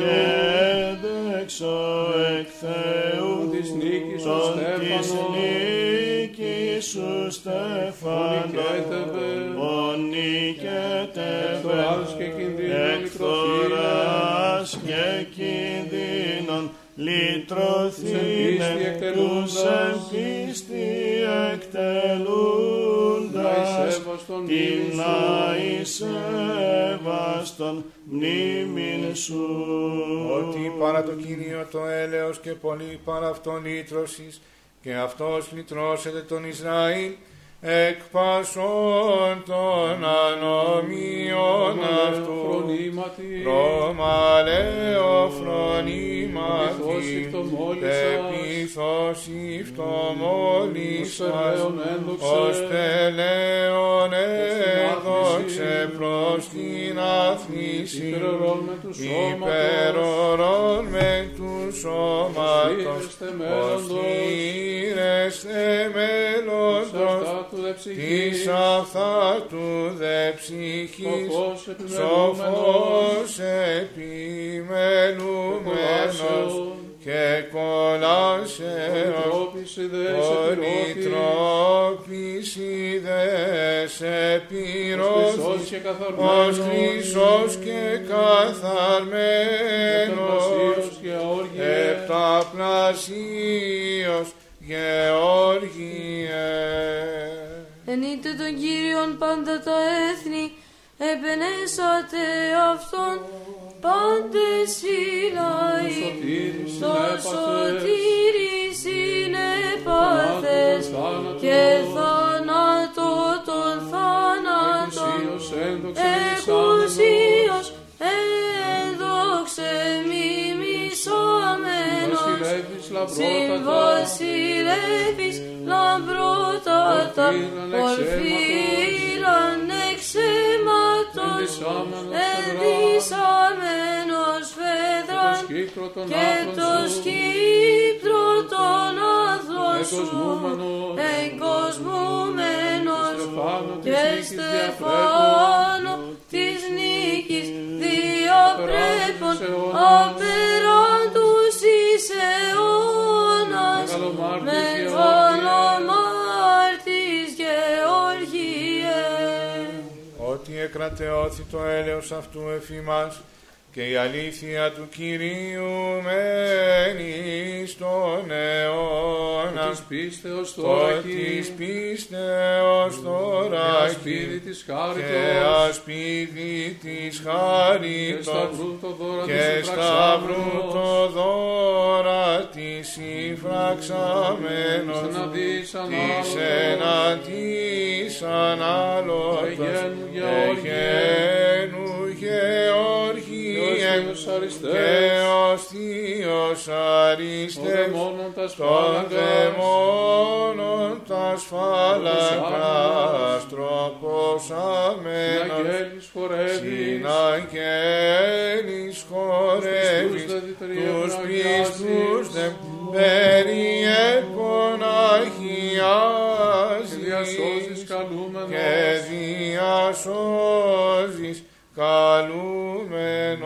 και πολύ παρά αυτό λύτρωσης και αυτός λυτρώσεται τον Ισραήλ εκ πασών των ανομίων αυτού. φρονήματι, Ρωμαλαίο Πειθός φρονήματι, ηφτομόλησας, επίθος ηφτομόλησας, Πελέον ένδοξε, ως πελέον την έδοξε άθληση, προς την άθληση, υπερορών με τους σώματος, υπερορών με τους σώματος, Ήρεστε ως μέλλοντος, ήρεστε σε μέλλοντος, αυτά του δε ψυχής, της αυθάτου δε ψυχής, σοφός επιμελούμενος, σοφός επιμελούμενος. Κολάσεων, και κολάσεως, πολυτρόπιση δε σε πυρώτη, πολυτρόπης είδες ως επιρώθης, χρυσός και ως καθαρμένος, χρυσός και καθαρμένος, επταπλασίος και αόργιε, επταπλασίος Γεώργιε. Ενείτε τον Κύριον πάντα τα έθνη, επενέσατε Αυτόν πάντες οι λαοί. σωτήρης Το συνέπαθες, σωτήρι συνέπαθες και θάνατο των θάνατων εκουσίως λαμπρότατα, Συμβασιλεύεις λαμπρότατα, Πορφύραν πορφύραν εξαίματος, ενδυσάμενος ενδυσάμενος το φέδραν σκύπτρο των και το άπλων σου, σκύπτρο των άθλων σου, εγκοσμούμενος, εγκοσμούμενος Στεφάνο της και νίκης στεφάνο της νίκης διαπρέπων. Απεράντους αιώνας. Απεράντους εις αιώνας Μεγαλομάρτης μεγαλομάρτης Γεώργιε ότι εκρατεώθη το έλεος αυτού εφήμας και η αλήθεια του Κυρίου μένει στον αιώνα. της πίστεως Το τώρα της πίστεως τώρα ασπίδι της και χάριτος ασπίδι της και χάριτος. σταυρού το δώρα και της σταυρού συμφραξάμενος το δώρα της συμφραξαμένος εναντίς της ανάλογος εναντίς ανάλογος Εγένου Γεώργιε Εγένου Γεώργιε Θεός και αριστές ο Θείος ο αριστεύς δαιμόνων τας των σφάλαγκας δαιμόνων τας σφάλαγκας Την τροποσαμένος αγγέλης χορεύεις. Συναγγέλης χορεύεις. Δε διτριεύουν τους αγιάσεις. πιστούς δε περιέπων και αγιάζεις. Διασώσεις καλούμενος. Και διασώζεις καλούμενο.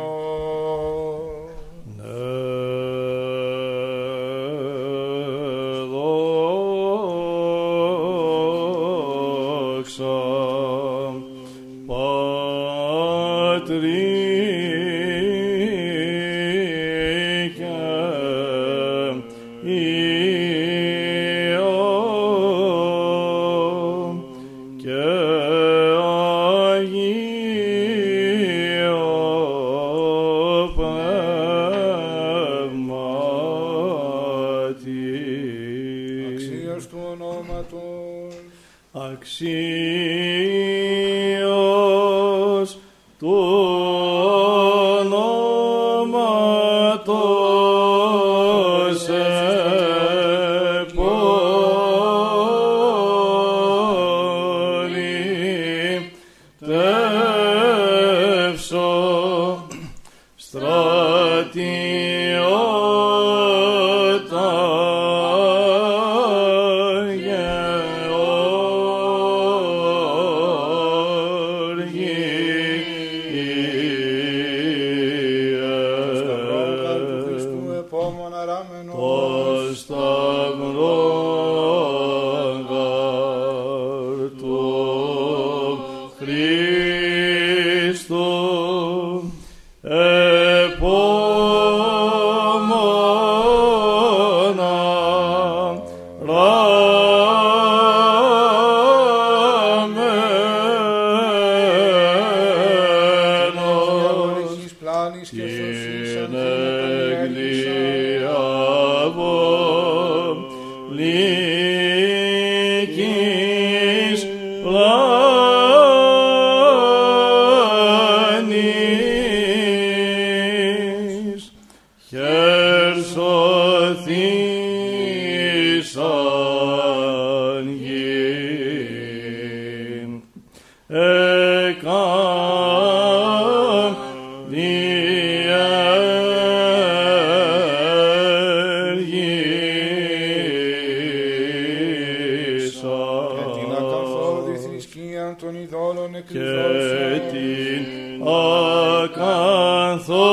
So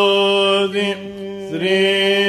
श्री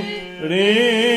και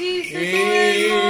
sí, sí, sí.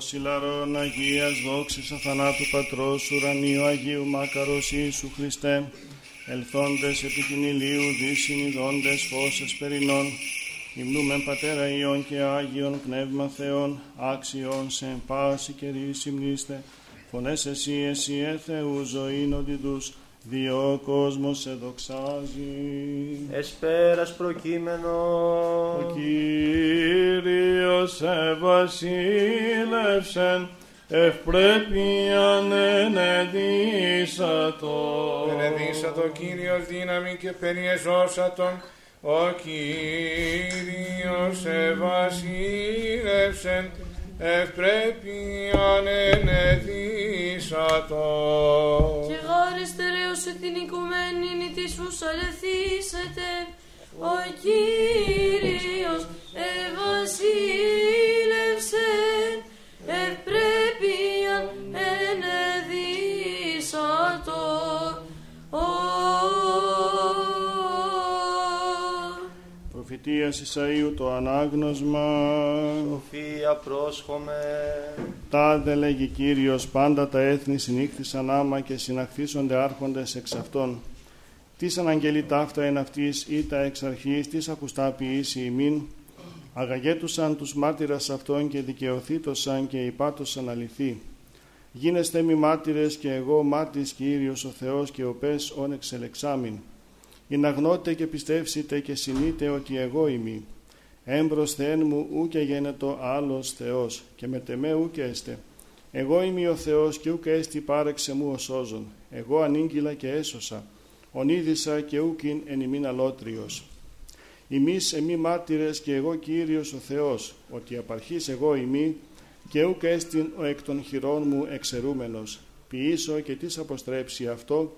Σιλαρόν, Αγίας δόξης αθανάτου Πατρός Ουρανίου Αγίου Μάκαρος σου, Χριστέ ελθόντες επί την ηλίου δυσυνειδώντες φώσες περινών Υμνούμεν Πατέρα Ιων και Άγιον Πνεύμα Θεών άξιον σε πάση και συμνήστε φωνές εσύ εσύ ε Θεού ζωήν Διό κόσμος κόσμος εδοξάζει. Εσπέρας προκείμενο. Ο Κύριος ευασίλευσεν, ευπρέπειαν ενεδίσατο. Ενεδίσατο Κύριος δύναμη και περιεζώσατον, ο Κύριος ευασίλευσεν, ευπρέπειαν ενεδίσατο στερέωσε την οικουμένη νητίσφους αλεθίσετε, ο Κύριος ευασίλης. Προφητείας Ισαΐου το ανάγνωσμα. Σοφία πρόσχομαι. Τάδε λέγει Κύριος, πάντα τα έθνη συνήχθησαν άμα και συναχθήσονται άρχοντες εξ αυτών. Τις αναγγελεί ταύτα εν αυτής ή τα εξ αρχής, τις ακουστά ποιήσει ημίν, αγαγέτουσαν τους μάρτυρας αυτών και δικαιωθήτωσαν και υπάτωσαν αληθή. Γίνεστε μη μάρτυρες και εγώ μάρτης Κύριος ο Θεός και ο πες όν εξελεξάμιν. Να γνώτε και πιστεύσετε και συνείτε ότι εγώ είμαι. Έμπρος Θεέν μου ού και γένετο άλλος Θεός και με τεμέ ού και έστε. Εγώ είμαι ο Θεός και ού και έστι πάρεξε μου ο σώζον. Εγώ ανήγγυλα και έσωσα. Ονίδησα και ούκιν εν ημίν αλότριος. Ημείς εμεί μάρτυρες και εγώ Κύριος ο Θεός, ότι απαρχής εγώ ημί και ούκ έστιν ο εκ των χειρών μου εξαιρούμενος. Ποιήσω και τις αποστρέψει αυτό,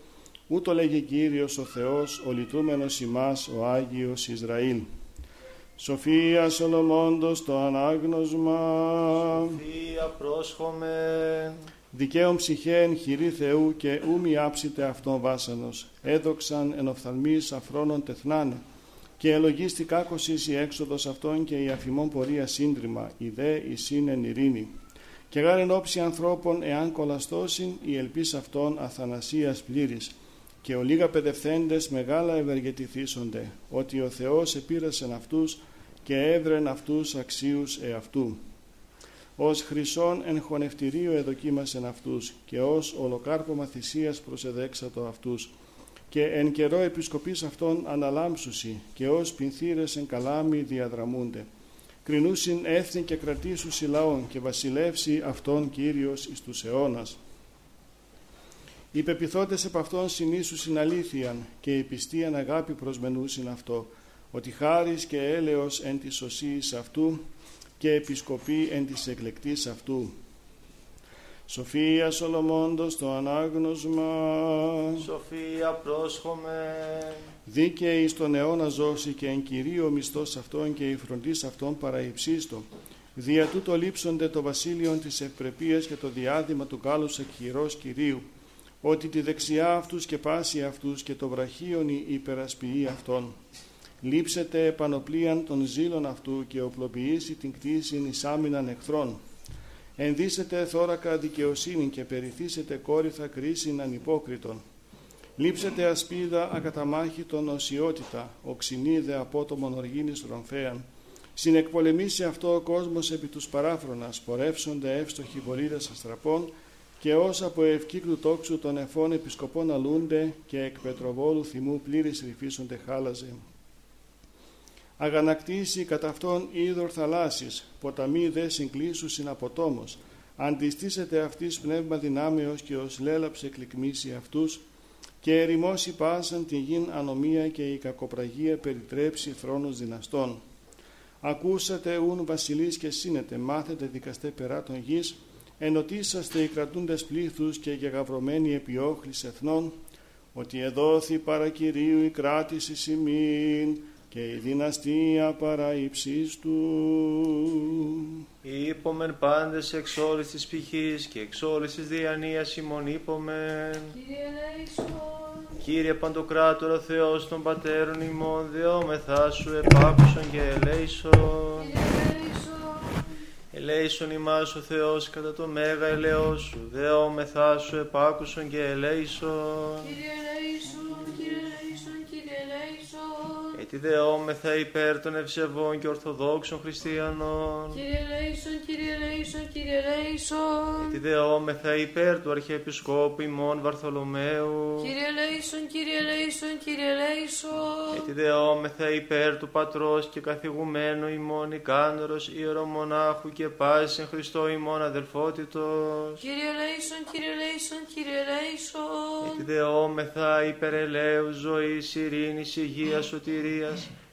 ούτω λέγει Κύριος ο Θεός, ο λυτρούμενος ημάς, ο Άγιος Ισραήλ. Σοφίας Σολομώντος το ανάγνωσμα. Σοφία πρόσχομαι. Δικαίων ψυχέν χειρή Θεού και ου μη άψητε αυτόν βάσανος. Έδοξαν εν οφθαλμής αφρόνων τεθνάνε. Και ελογίστη κάκωσης η έξοδος αυτών και η αφημών πορεία σύντριμα, η δε η σύνεν ειρήνη. Και γάρεν όψη ανθρώπων εάν κολαστώσιν η ελπίς αυτών αθανασίας πλήρης. Και ο λίγα παιδευθέντες μεγάλα ευεργετηθήσονται, ότι ο Θεός επήρασεν αυτούς και έβρεν αυτούς αξίους εαυτού. Ως χρυσόν εν χωνευτηρίο εδοκίμασεν αυτούς και ως ολοκάρπωμα θυσίας προσεδέξατο αυτούς και εν καιρό επισκοπής αυτών αναλάμψουσι και ως πινθύρες εν καλάμι διαδραμούνται. Κρινούσιν έθνη και κρατήσουσι λαών και βασιλεύσει αυτόν Κύριος εις τους αιώνας. Οι πεπιθόντες επ' αυτόν συνήσουσιν αλήθειαν και η πιστίαν αγάπη προσμενούσιν αυτό, ότι χάρις και έλεος εν της σωσίης αυτού και επισκοπή εν της εκλεκτής αυτού. Σοφία Σολομώντος το ανάγνωσμα. Σοφία πρόσχομαι. Δίκαιη στον αιώνα ζώση και εν κυρίω μισθός αυτών και η φροντής αυτών παραϊψίστο. Δια τούτο λείψονται το βασίλειον της ευπρεπίας και το διάδημα του κάλους εκχειρός Κυρίου, ότι τη δεξιά αυτούς και πάση αυτούς και το βραχίον η υπερασποιεί αυτών. Λείψετε επανοπλίαν των ζήλων αυτού και οπλοποιήσει την κτήση εις άμυναν εχθρών. Ενδύσετε θώρακα δικαιοσύνη και περιθύσετε κόρυθα κρίσιν ανυπόκριτον. Λείψετε ασπίδα ακαταμάχητον οσιότητα, οξυνίδε απότομον οργήνης ρομφέαν. Συνεκπολεμήσει αυτό ο κόσμος επί τους παράφρονας, πορεύσονται εύστοχοι βολίδες αστραπών και όσα από ευκύκλου τόξου των εφών επισκοπών αλούνται και εκ πετροβόλου θυμού πλήρης ρηφίσονται χάλαζε αγανακτήσει κατά αυτόν είδωρ θαλάσσης, ποταμοί δε συγκλήσους συναποτόμος, αντιστήσετε αυτής πνεύμα δυνάμεως και ως λέλαψε κλικμήσει αυτούς, και ερημώσει πάσαν την γην ανομία και η κακοπραγία περιτρέψει θρόνος δυναστών. Ακούσατε ούν βασιλείς και σύνετε, μάθετε δικαστέ περά των γης, ενωτήσαστε οι κρατούντες πλήθους και γεγαυρωμένοι επιόχλης εθνών, ότι εδόθη παρακυρίου η κράτηση σημείν, και η δυναστεία παραύψίστου. Είπομεν πάντες εξ όλης της πηχής και εξ όλης της διανοίας ημών είπομεν. Κύριε Λέησον, Κύριε Παντοκράτορα Θεός των Πατέρων ημών δεόμεθά σου επάκουσον και ελέησον. Κύριε Λέησον, Ελέησον ημάς ο Θεός κατά το μέγα ελαιός σου δεόμεθά σου επάκουσον και ελέησον. Λέησον. Έτσι δεόμεθα υπέρ των ευσεβών και ορθοδόξων χριστιανών. Κύριε Λέησον, Κύριε Λέησον, Κύριε Λέησον. Έτσι δεόμεθα υπέρ του Αρχιεπισκόπου ημών Βαρθολομαίου. Κύριε Λέησον, Κύριε Λέησον, Κύριε Λέησον. Έτσι δεόμεθα υπέρ του πατρός και καθηγουμένου ημών Ικάνωρος ιερομονάχου και πάσης εν Χριστώ ημών αδελφότητος. Κύριε Λέησον, Κύριε Λέησον, Κύριε Λέησον. Έτσι δεόμεθα υπέρ ελέους ζωής, ειρήνης, υγείας, σωτηρίας,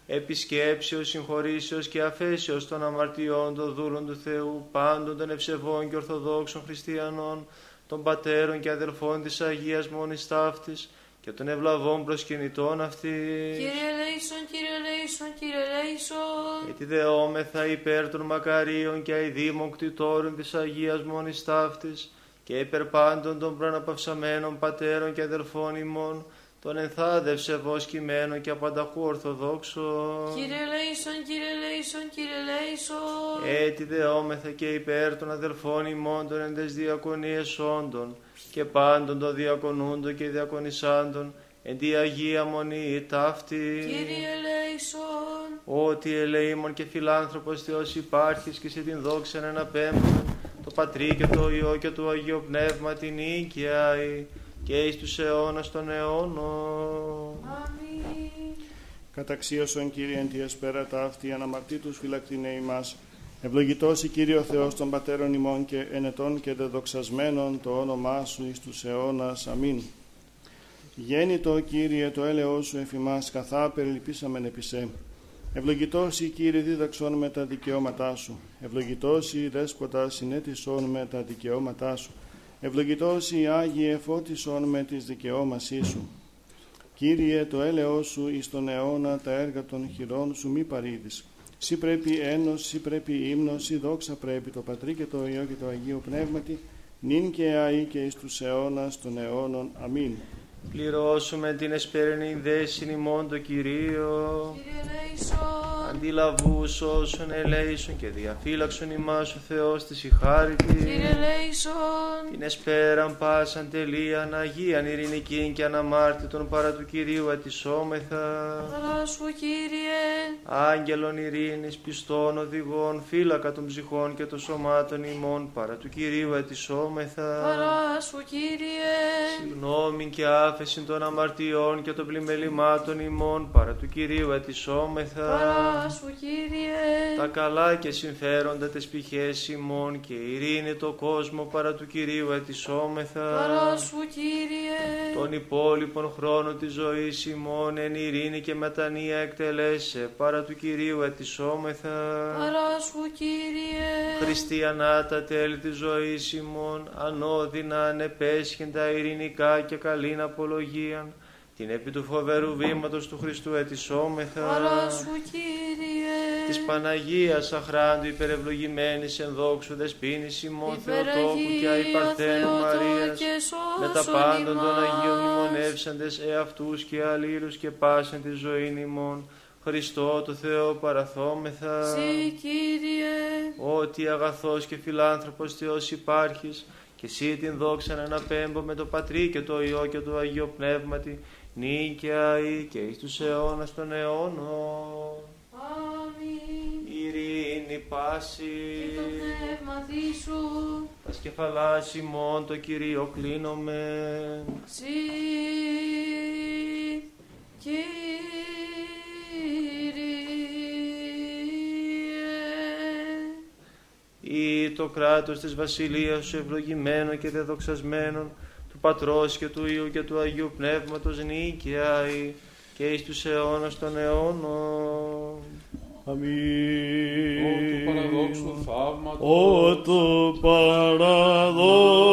επισκέψεως, συγχωρήσεως και αφέσεως των αμαρτιών των δούλων του Θεού, πάντων των ευσεβών και ορθοδόξων χριστιανών, των πατέρων και αδελφών της Αγίας Μόνης Ταύτης και των ευλαβών προσκυνητών αυτής. Κύριε Λέησον, Κύριε Λέησον, ελέησον, Κύριε ελέησον. Γιατί δεόμεθα υπέρ των μακαρίων και αηδήμων κτητόρων της Αγίας Μόνης Ταύτης και υπέρ πάντων των προαναπαυσαμένων πατέρων και αδελφών ημών, των ενθάδευσε βοσκημένων και απανταχού ορθοδόξων. Κύριε ελέησον, Κύριε ελέησον, Κύριε ελέησον. Έτσι δεόμεθα και υπέρ των αδελφών ημών των εντες διακονίες όντων και πάντων των διακονούντων και διακονισάντων εν τη Αγία Μονή ταύτη. Κύριε ελέησον. Ότι ελεήμων και φιλάνθρωπος Θεός υπάρχεις και σε την δόξα να αναπέμπτουν το Πατρί και το Υιό και το Αγίο Πνεύμα την οίκαια και εις τους αιώνας των αιώνων. Αμήν. Καταξίωσον Κύριε εν τη εσπέρα ταύτη αναμαρτήτους φυλακτήνε ημάς. Ευλογητός η Κύριε ο Θεός των Πατέρων ημών και ενετών και δεδοξασμένων το όνομά Σου εις τους αιώνας. Αμήν. Γέννητο Κύριε το έλεος Σου εφημάς καθά περιλυπήσαμεν επισέ. Ευλογητός η Κύριε δίδαξον με τα δικαιώματά Σου. Ευλογητός η Δέσποτα συνέτησον με τα δικαιώματά Σου. Ευλογητός η Άγιε φώτισον με τις δικαιώμασή Σου. Κύριε το έλεος Σου εις τον αιώνα τα έργα των χειρών Σου μη παρήδεις. Σύ πρέπει ένος, σύ πρέπει ύμνος, σύ δόξα πρέπει το Πατρί και το Υιό και το Αγίο Πνεύματι, νυν και αεί και εις τους αιώνας των αιώνων. Αμήν. Πληρώσουμε την εσπέρνη δέσιν ημών το Κυρίο. Κύριε ελέησον. Αντιλαβούς όσων ελέησον και διαφύλαξον ημάς ο Θεός της η χάρη της. Κύριε ελέησον. Την εσπέραν πάσαν τελείαν Αγίαν ειρηνικήν και αναμάρτητον παρά του Κυρίου ετισόμεθα. Χαρά σου, Κύριε. Άγγελων ειρήνης, πιστών οδηγών, φύλακα των ψυχών και των σωμάτων ημών παρά του Κυρίου ετισόμεθα. Χαρά σου, Κύριε. Συγγνώμη και άφεση των αμαρτιών και των πλημελημάτων ημών παρά του Κυρίου ετισόμεθα. Χαρά σου, Κύριε. Τα καλά και συμφέροντα τις πηχές ημών και ειρήνη το κόσμο παρά του Κυρίου ετισόμεθα. Χαρά σου, Κύριε. Τον υπόλοιπον χρόνο της ζωής ημών εν ειρήνη και μετανία εκτελέσε παρά του Κυρίου ετισόμεθα. Χαρά σου, Κύριε. Χριστιανά τα τέλη της ζωής ημών, ανώδυνα ανεπέσχυντα ειρηνικά και καλήν απολογίαν, την επί του φοβερού βήματος του Χριστού ετισόμεθα. Χαρά σου, Κύριε. Της Παναγίας αχράντου υπερευλογημένης εν δόξου δεσπίνης ημών Θεοτόκου και αϊπαρθένου Μαρίας, με τα πάντων των Αγίων μνημονεύσαντες εαυτούς και αλλήλους και πάσεν τη ζωήν ημών, Χριστό το Θεό παραθόμεθα. Συ, Κύριε. Ότι αγαθός και φιλάνθρωπος Θεός υπάρχεις και εσύ την δόξα να αναπέμπω με το Πατρί και το Υιό και το Αγίο Πνεύματι νυν και αεί και εις τους αιώνας των αιώνων. Αμήν. Ειρήνη πάση, Και το πνεύμα σου. τα σκεφαλάς ημών το Κυρίο κλείνομαι. Συ, Κύριε. Ή το κράτος της βασιλείας σου ευλογημένο και δεδοξασμένον του Πατρός και του Υιού και του Αγίου Πνεύματος νίκαια ή και εις τους αιώνας των αιώνων. Ω του Αμήν. παραδόξου θαύματος. Ω του παραδόξου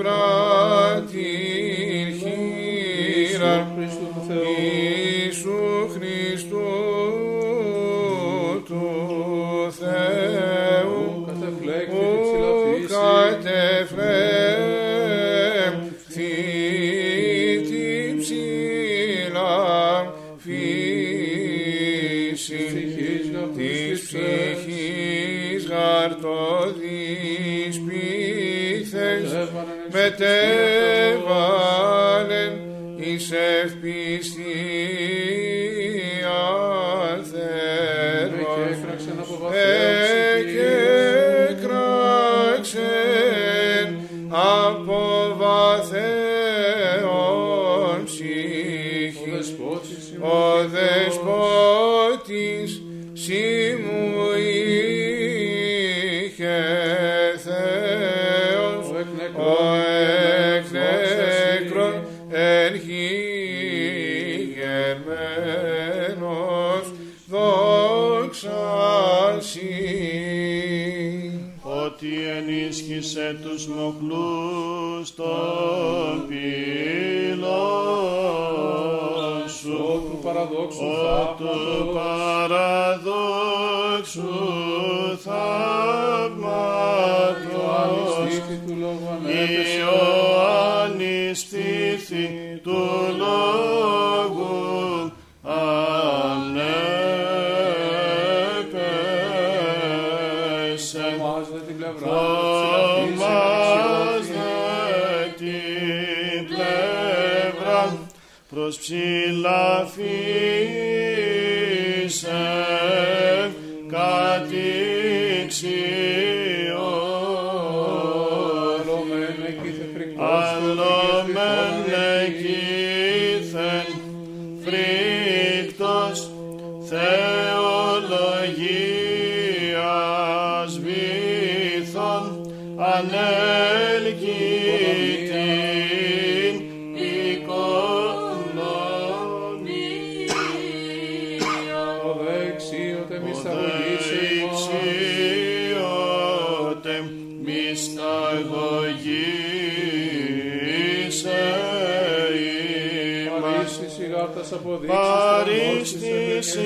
Bratilhira. Δεξίωτε μυσταγωγήσε ημών, Δεξίωτε μυσταγωγήσε ημάς. παρήσεις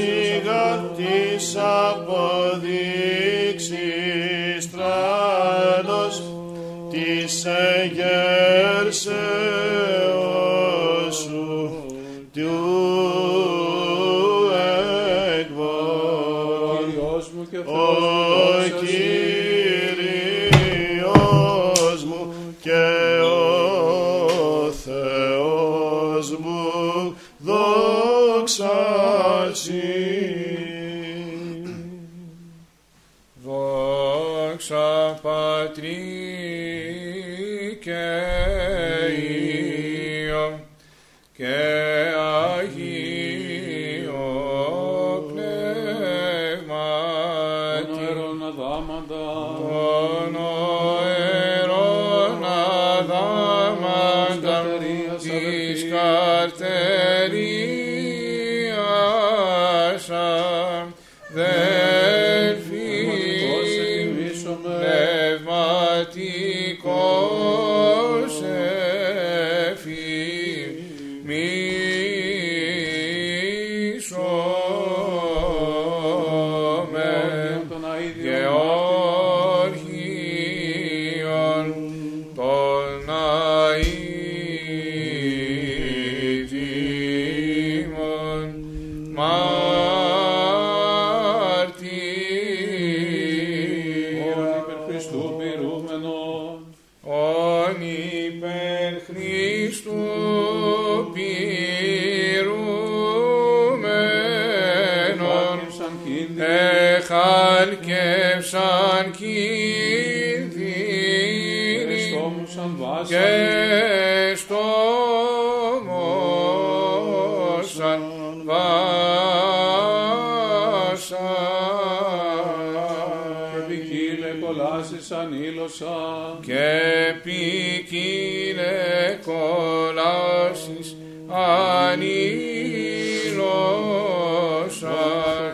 κολάσεις ανήλωσαν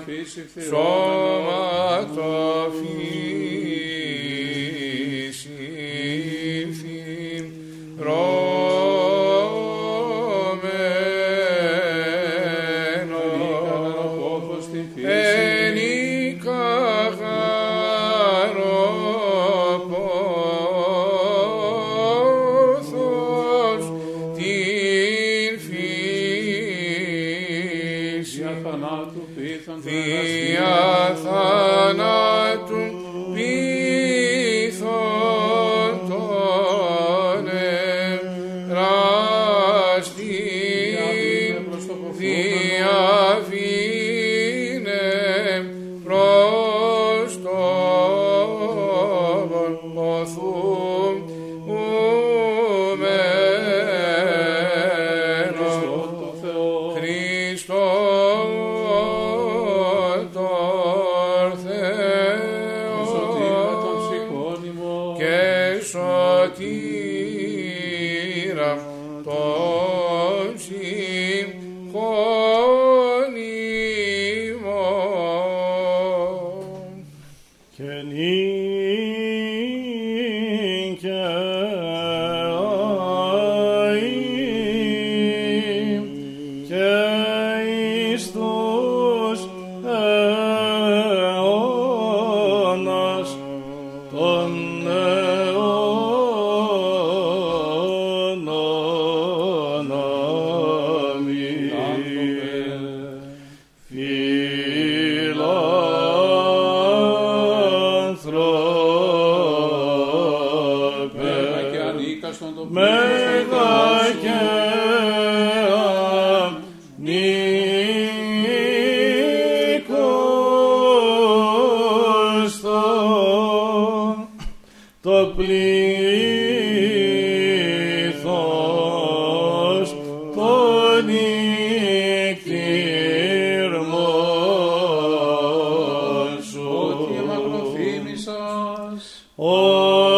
φύση φθυρώμενο σώμα το φύση εμακροθύμησας ότι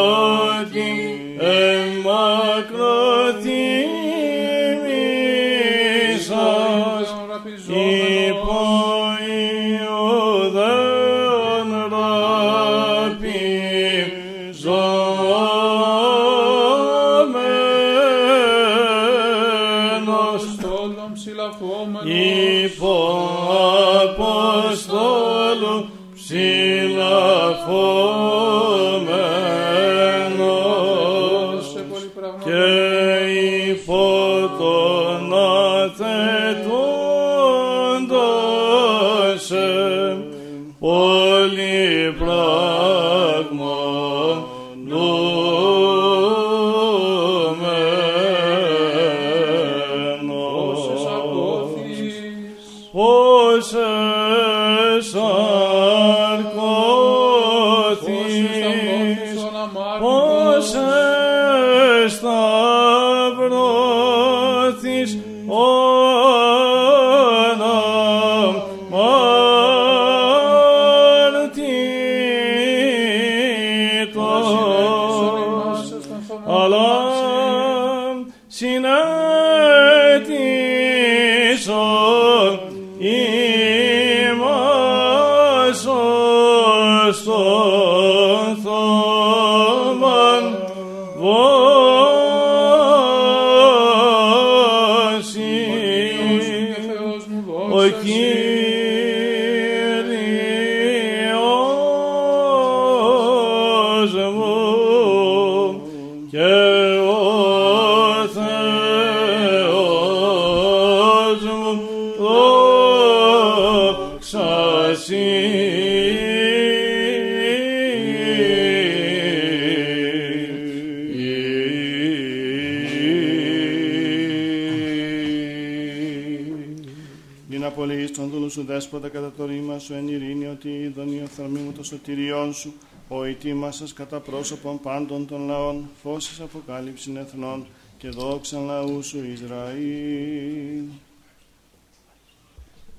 ο ετοίμασας κατά πρόσωπον πάντων των λαών φώσεις αποκάλυψην εθνών και δόξαν λαού σου Ισραήλ.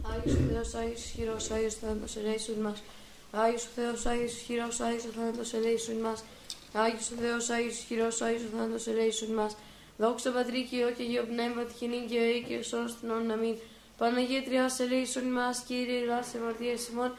Άγιος ο Θεός, Άγιος ισχυρός, Άγιος θάνατος ελέησον μας. Άγιος ο Θεός, Άγιος ισχυρός, Άγιος ο θάνατος ελέησον μας. Άγιος ο Θεός, Άγιος ισχυρός, Άγιος ο θάνατος ελέησον μας. Δόξα Πατρί και Υιό και Υιό Πνεύμα τη χινή και οή και σών στην όν αμήν. Παναγία Τριάς ελέησον μας, Κύριε Ελλάς εμαρτίας ημών.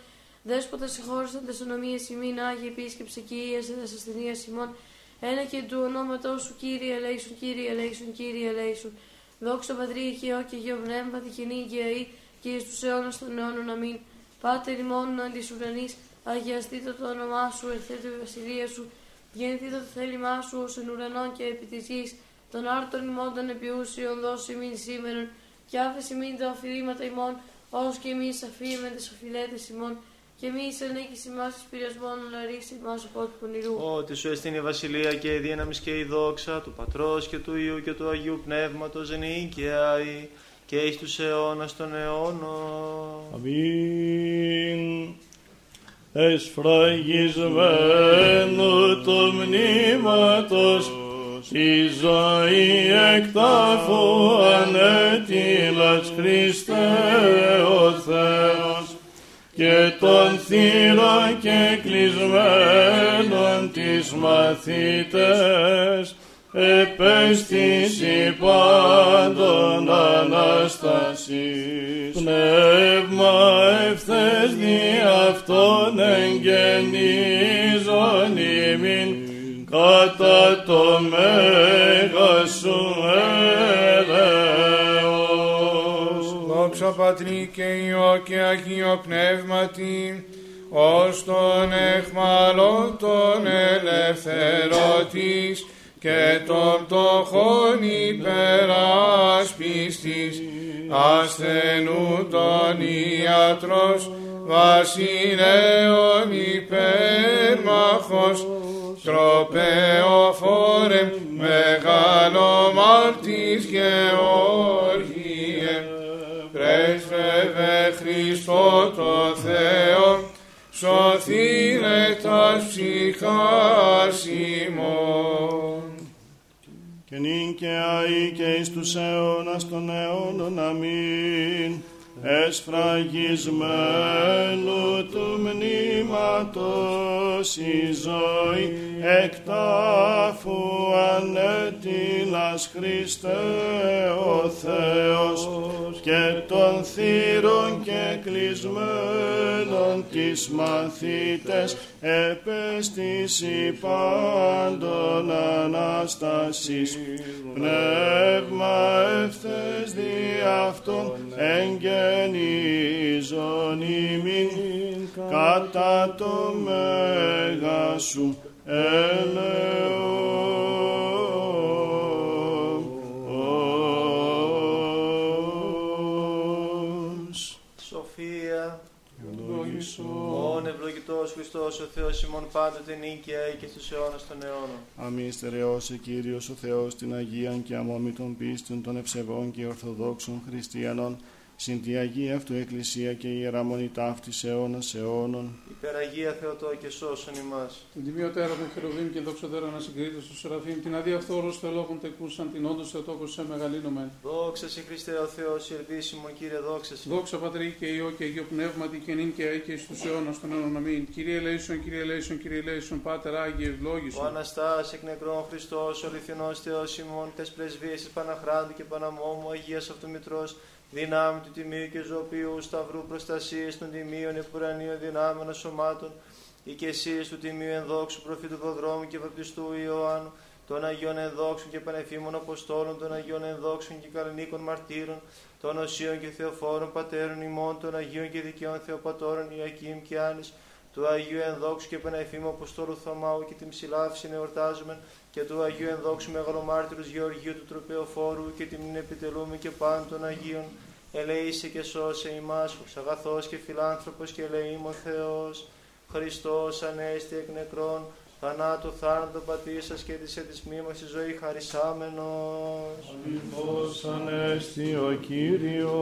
Δέσποτα συγχώρησαν τες ονομίες ημίν, Άγιε επίσκεψε και ίασε τες ασθενείας ημών. Ένα και του ονόματός σου, Κύριε ελέησον, Κύριε ελέησον, Κύριε ελέησον. Δόξα Πατρί και Υιό και Υιό Πνεύμα τη χινή και οή και εις τους αιώνας των αιώνων αμήν. Πάτερ ημών αν της ουρανής, αγιαστήτω το όνομά σου, ερθέτω η βασιλεία σου, γεννηθήτω το θέλημά σου ως εν ουρανών και επί της γης, των άρτων ημών των επιούσιων δώσει ημίν σήμερον, και άφεση μην τα οφειλήματα ημών, ως και εμείς αφήμεν τις οφειλέτες ημών, και μη ενέκεις ημάς εις πειρασμών, αλλά ρίξει ημάς από του πονηρού. Ότι σου εστίν η βασιλεία και η δύναμη και η δόξα του Πατρός και του Υιού και του Αγίου Πνεύματος νίκαια ή και εις τους αιώνας των αιώνων. Αμήν. Εσφραγισμένο το μνήματος η ζωή εκτάφου ανέτειλας Χριστέ ο Θεός και των θύρων και κλεισμένων τις μαθήτες επέστηση πάντων Αναστασής. Πνεύμα ευθές δι' αυτόν εγγενίζον ημίν κατά το μέγα έλεος. Δόξα Πατρί και Υιό και Αγίο Πνεύματι, ως τον εχμαλώτων ελευθερωτής και των πτωχών υπεράσπιστης, ασθενού τον ιατρός, βασιλέων υπέρμαχος, τροπεοφόρε, μεγάλο μάρτης Γεώργιε, πρέσβευε Χριστό το Θεό, σωθήνε τας ψυχάς ημών. και νυν και αεί και εις τους αιώνας των αιώνων αμήν. Εσφραγισμένου του μνήματος η ζωή εκτάφου ανέτειλας Χριστέ ο Θεός και των θύρων και κλεισμένων τις μαθήτες επέστηση πάντων Ανάστασης πνεύμα ευθές δι' αυτόν εγγενίζον ημίν κατά το μέγα σου ελεός. Χριστός ο Θεός ημών πάντοτε νίκαια ή και στους αιώνας των αιώνων. Αμήν στερεώσε Κύριος ο Θεός την Αγίαν και αμόμητον πίστων των ευσεβών και ορθοδόξων χριστιανών συν τη Αγία Αυτού Εκκλησία και Ιερά Μονή ταύτης αιώνας αιώνων. Υπεραγία Θεοτό και σώσον ημάς. Την τιμιωτέρα των χεροβίμ και δοξωτέρα να συγκρίτω στου Σεραφείμ, την αδιαφθόρου θεολόγων τεκούσαν, την όντως θεοτόκος σε μεγαλύνομεν. Δόξα σε Χριστέ ο Θεός, η ελπίσιμον Κύριε δόξα σε. Δόξα Πατρί και Υιό και Αγίο Πνεύματι και νυν και αεί και εις τους αιώνας των αιώνων αμήν. Κύριε ελέησον, Κύριε ελέησον, Κύριε ελέησον, Πάτερ Άγιε Ο ευλόγησον. Αναστάς εκ νεκρών Χριστός, ο αληθινός Θεός ημών, τες πρεσβείες της Παναχράντου και Παναμόμου, Αγίας Αυτομητρός, δυνάμει του Τιμίου και Ζωοποιού, Σταυρού προστασίες των Τιμίων, επουρανίων δυνάμεων σωμάτων, οικεσίες του Τιμίου ενδόξου προφήτου Προδρόμου και Βαπτιστού Ιωάννου, των Αγίων Ενδόξων και Πανεφήμων Αποστόλων, των Αγίων Ενδόξων και Καλνίκων Μαρτύρων, των Οσίων και Θεοφόρων Πατέρων ημών, των Αγίων και Δικαίων Θεοπατώρων Ιακήμ και Άνης, του Αγίου Ενδόξου και Πανεφήμου Αποστόλου Θωμάου και την ψηλάφιση εορτάζουμε και του Αγίου Ενδόξου Μεγαλομάρτυρους Γεωργίου του Τροπεοφόρου και την επιτελούμε και πάντων των Αγίων. Ελεήσε και σώσε ημάς, αγαθός και φιλάνθρωπος και ελεήμων Θεός. Χριστός ανέστη εκ νεκρών, θανάτου θάνατο πατήσας και της έτης μήμας η ζωή χαρισάμενος. Αληθώς ανέστη ο Κύριος.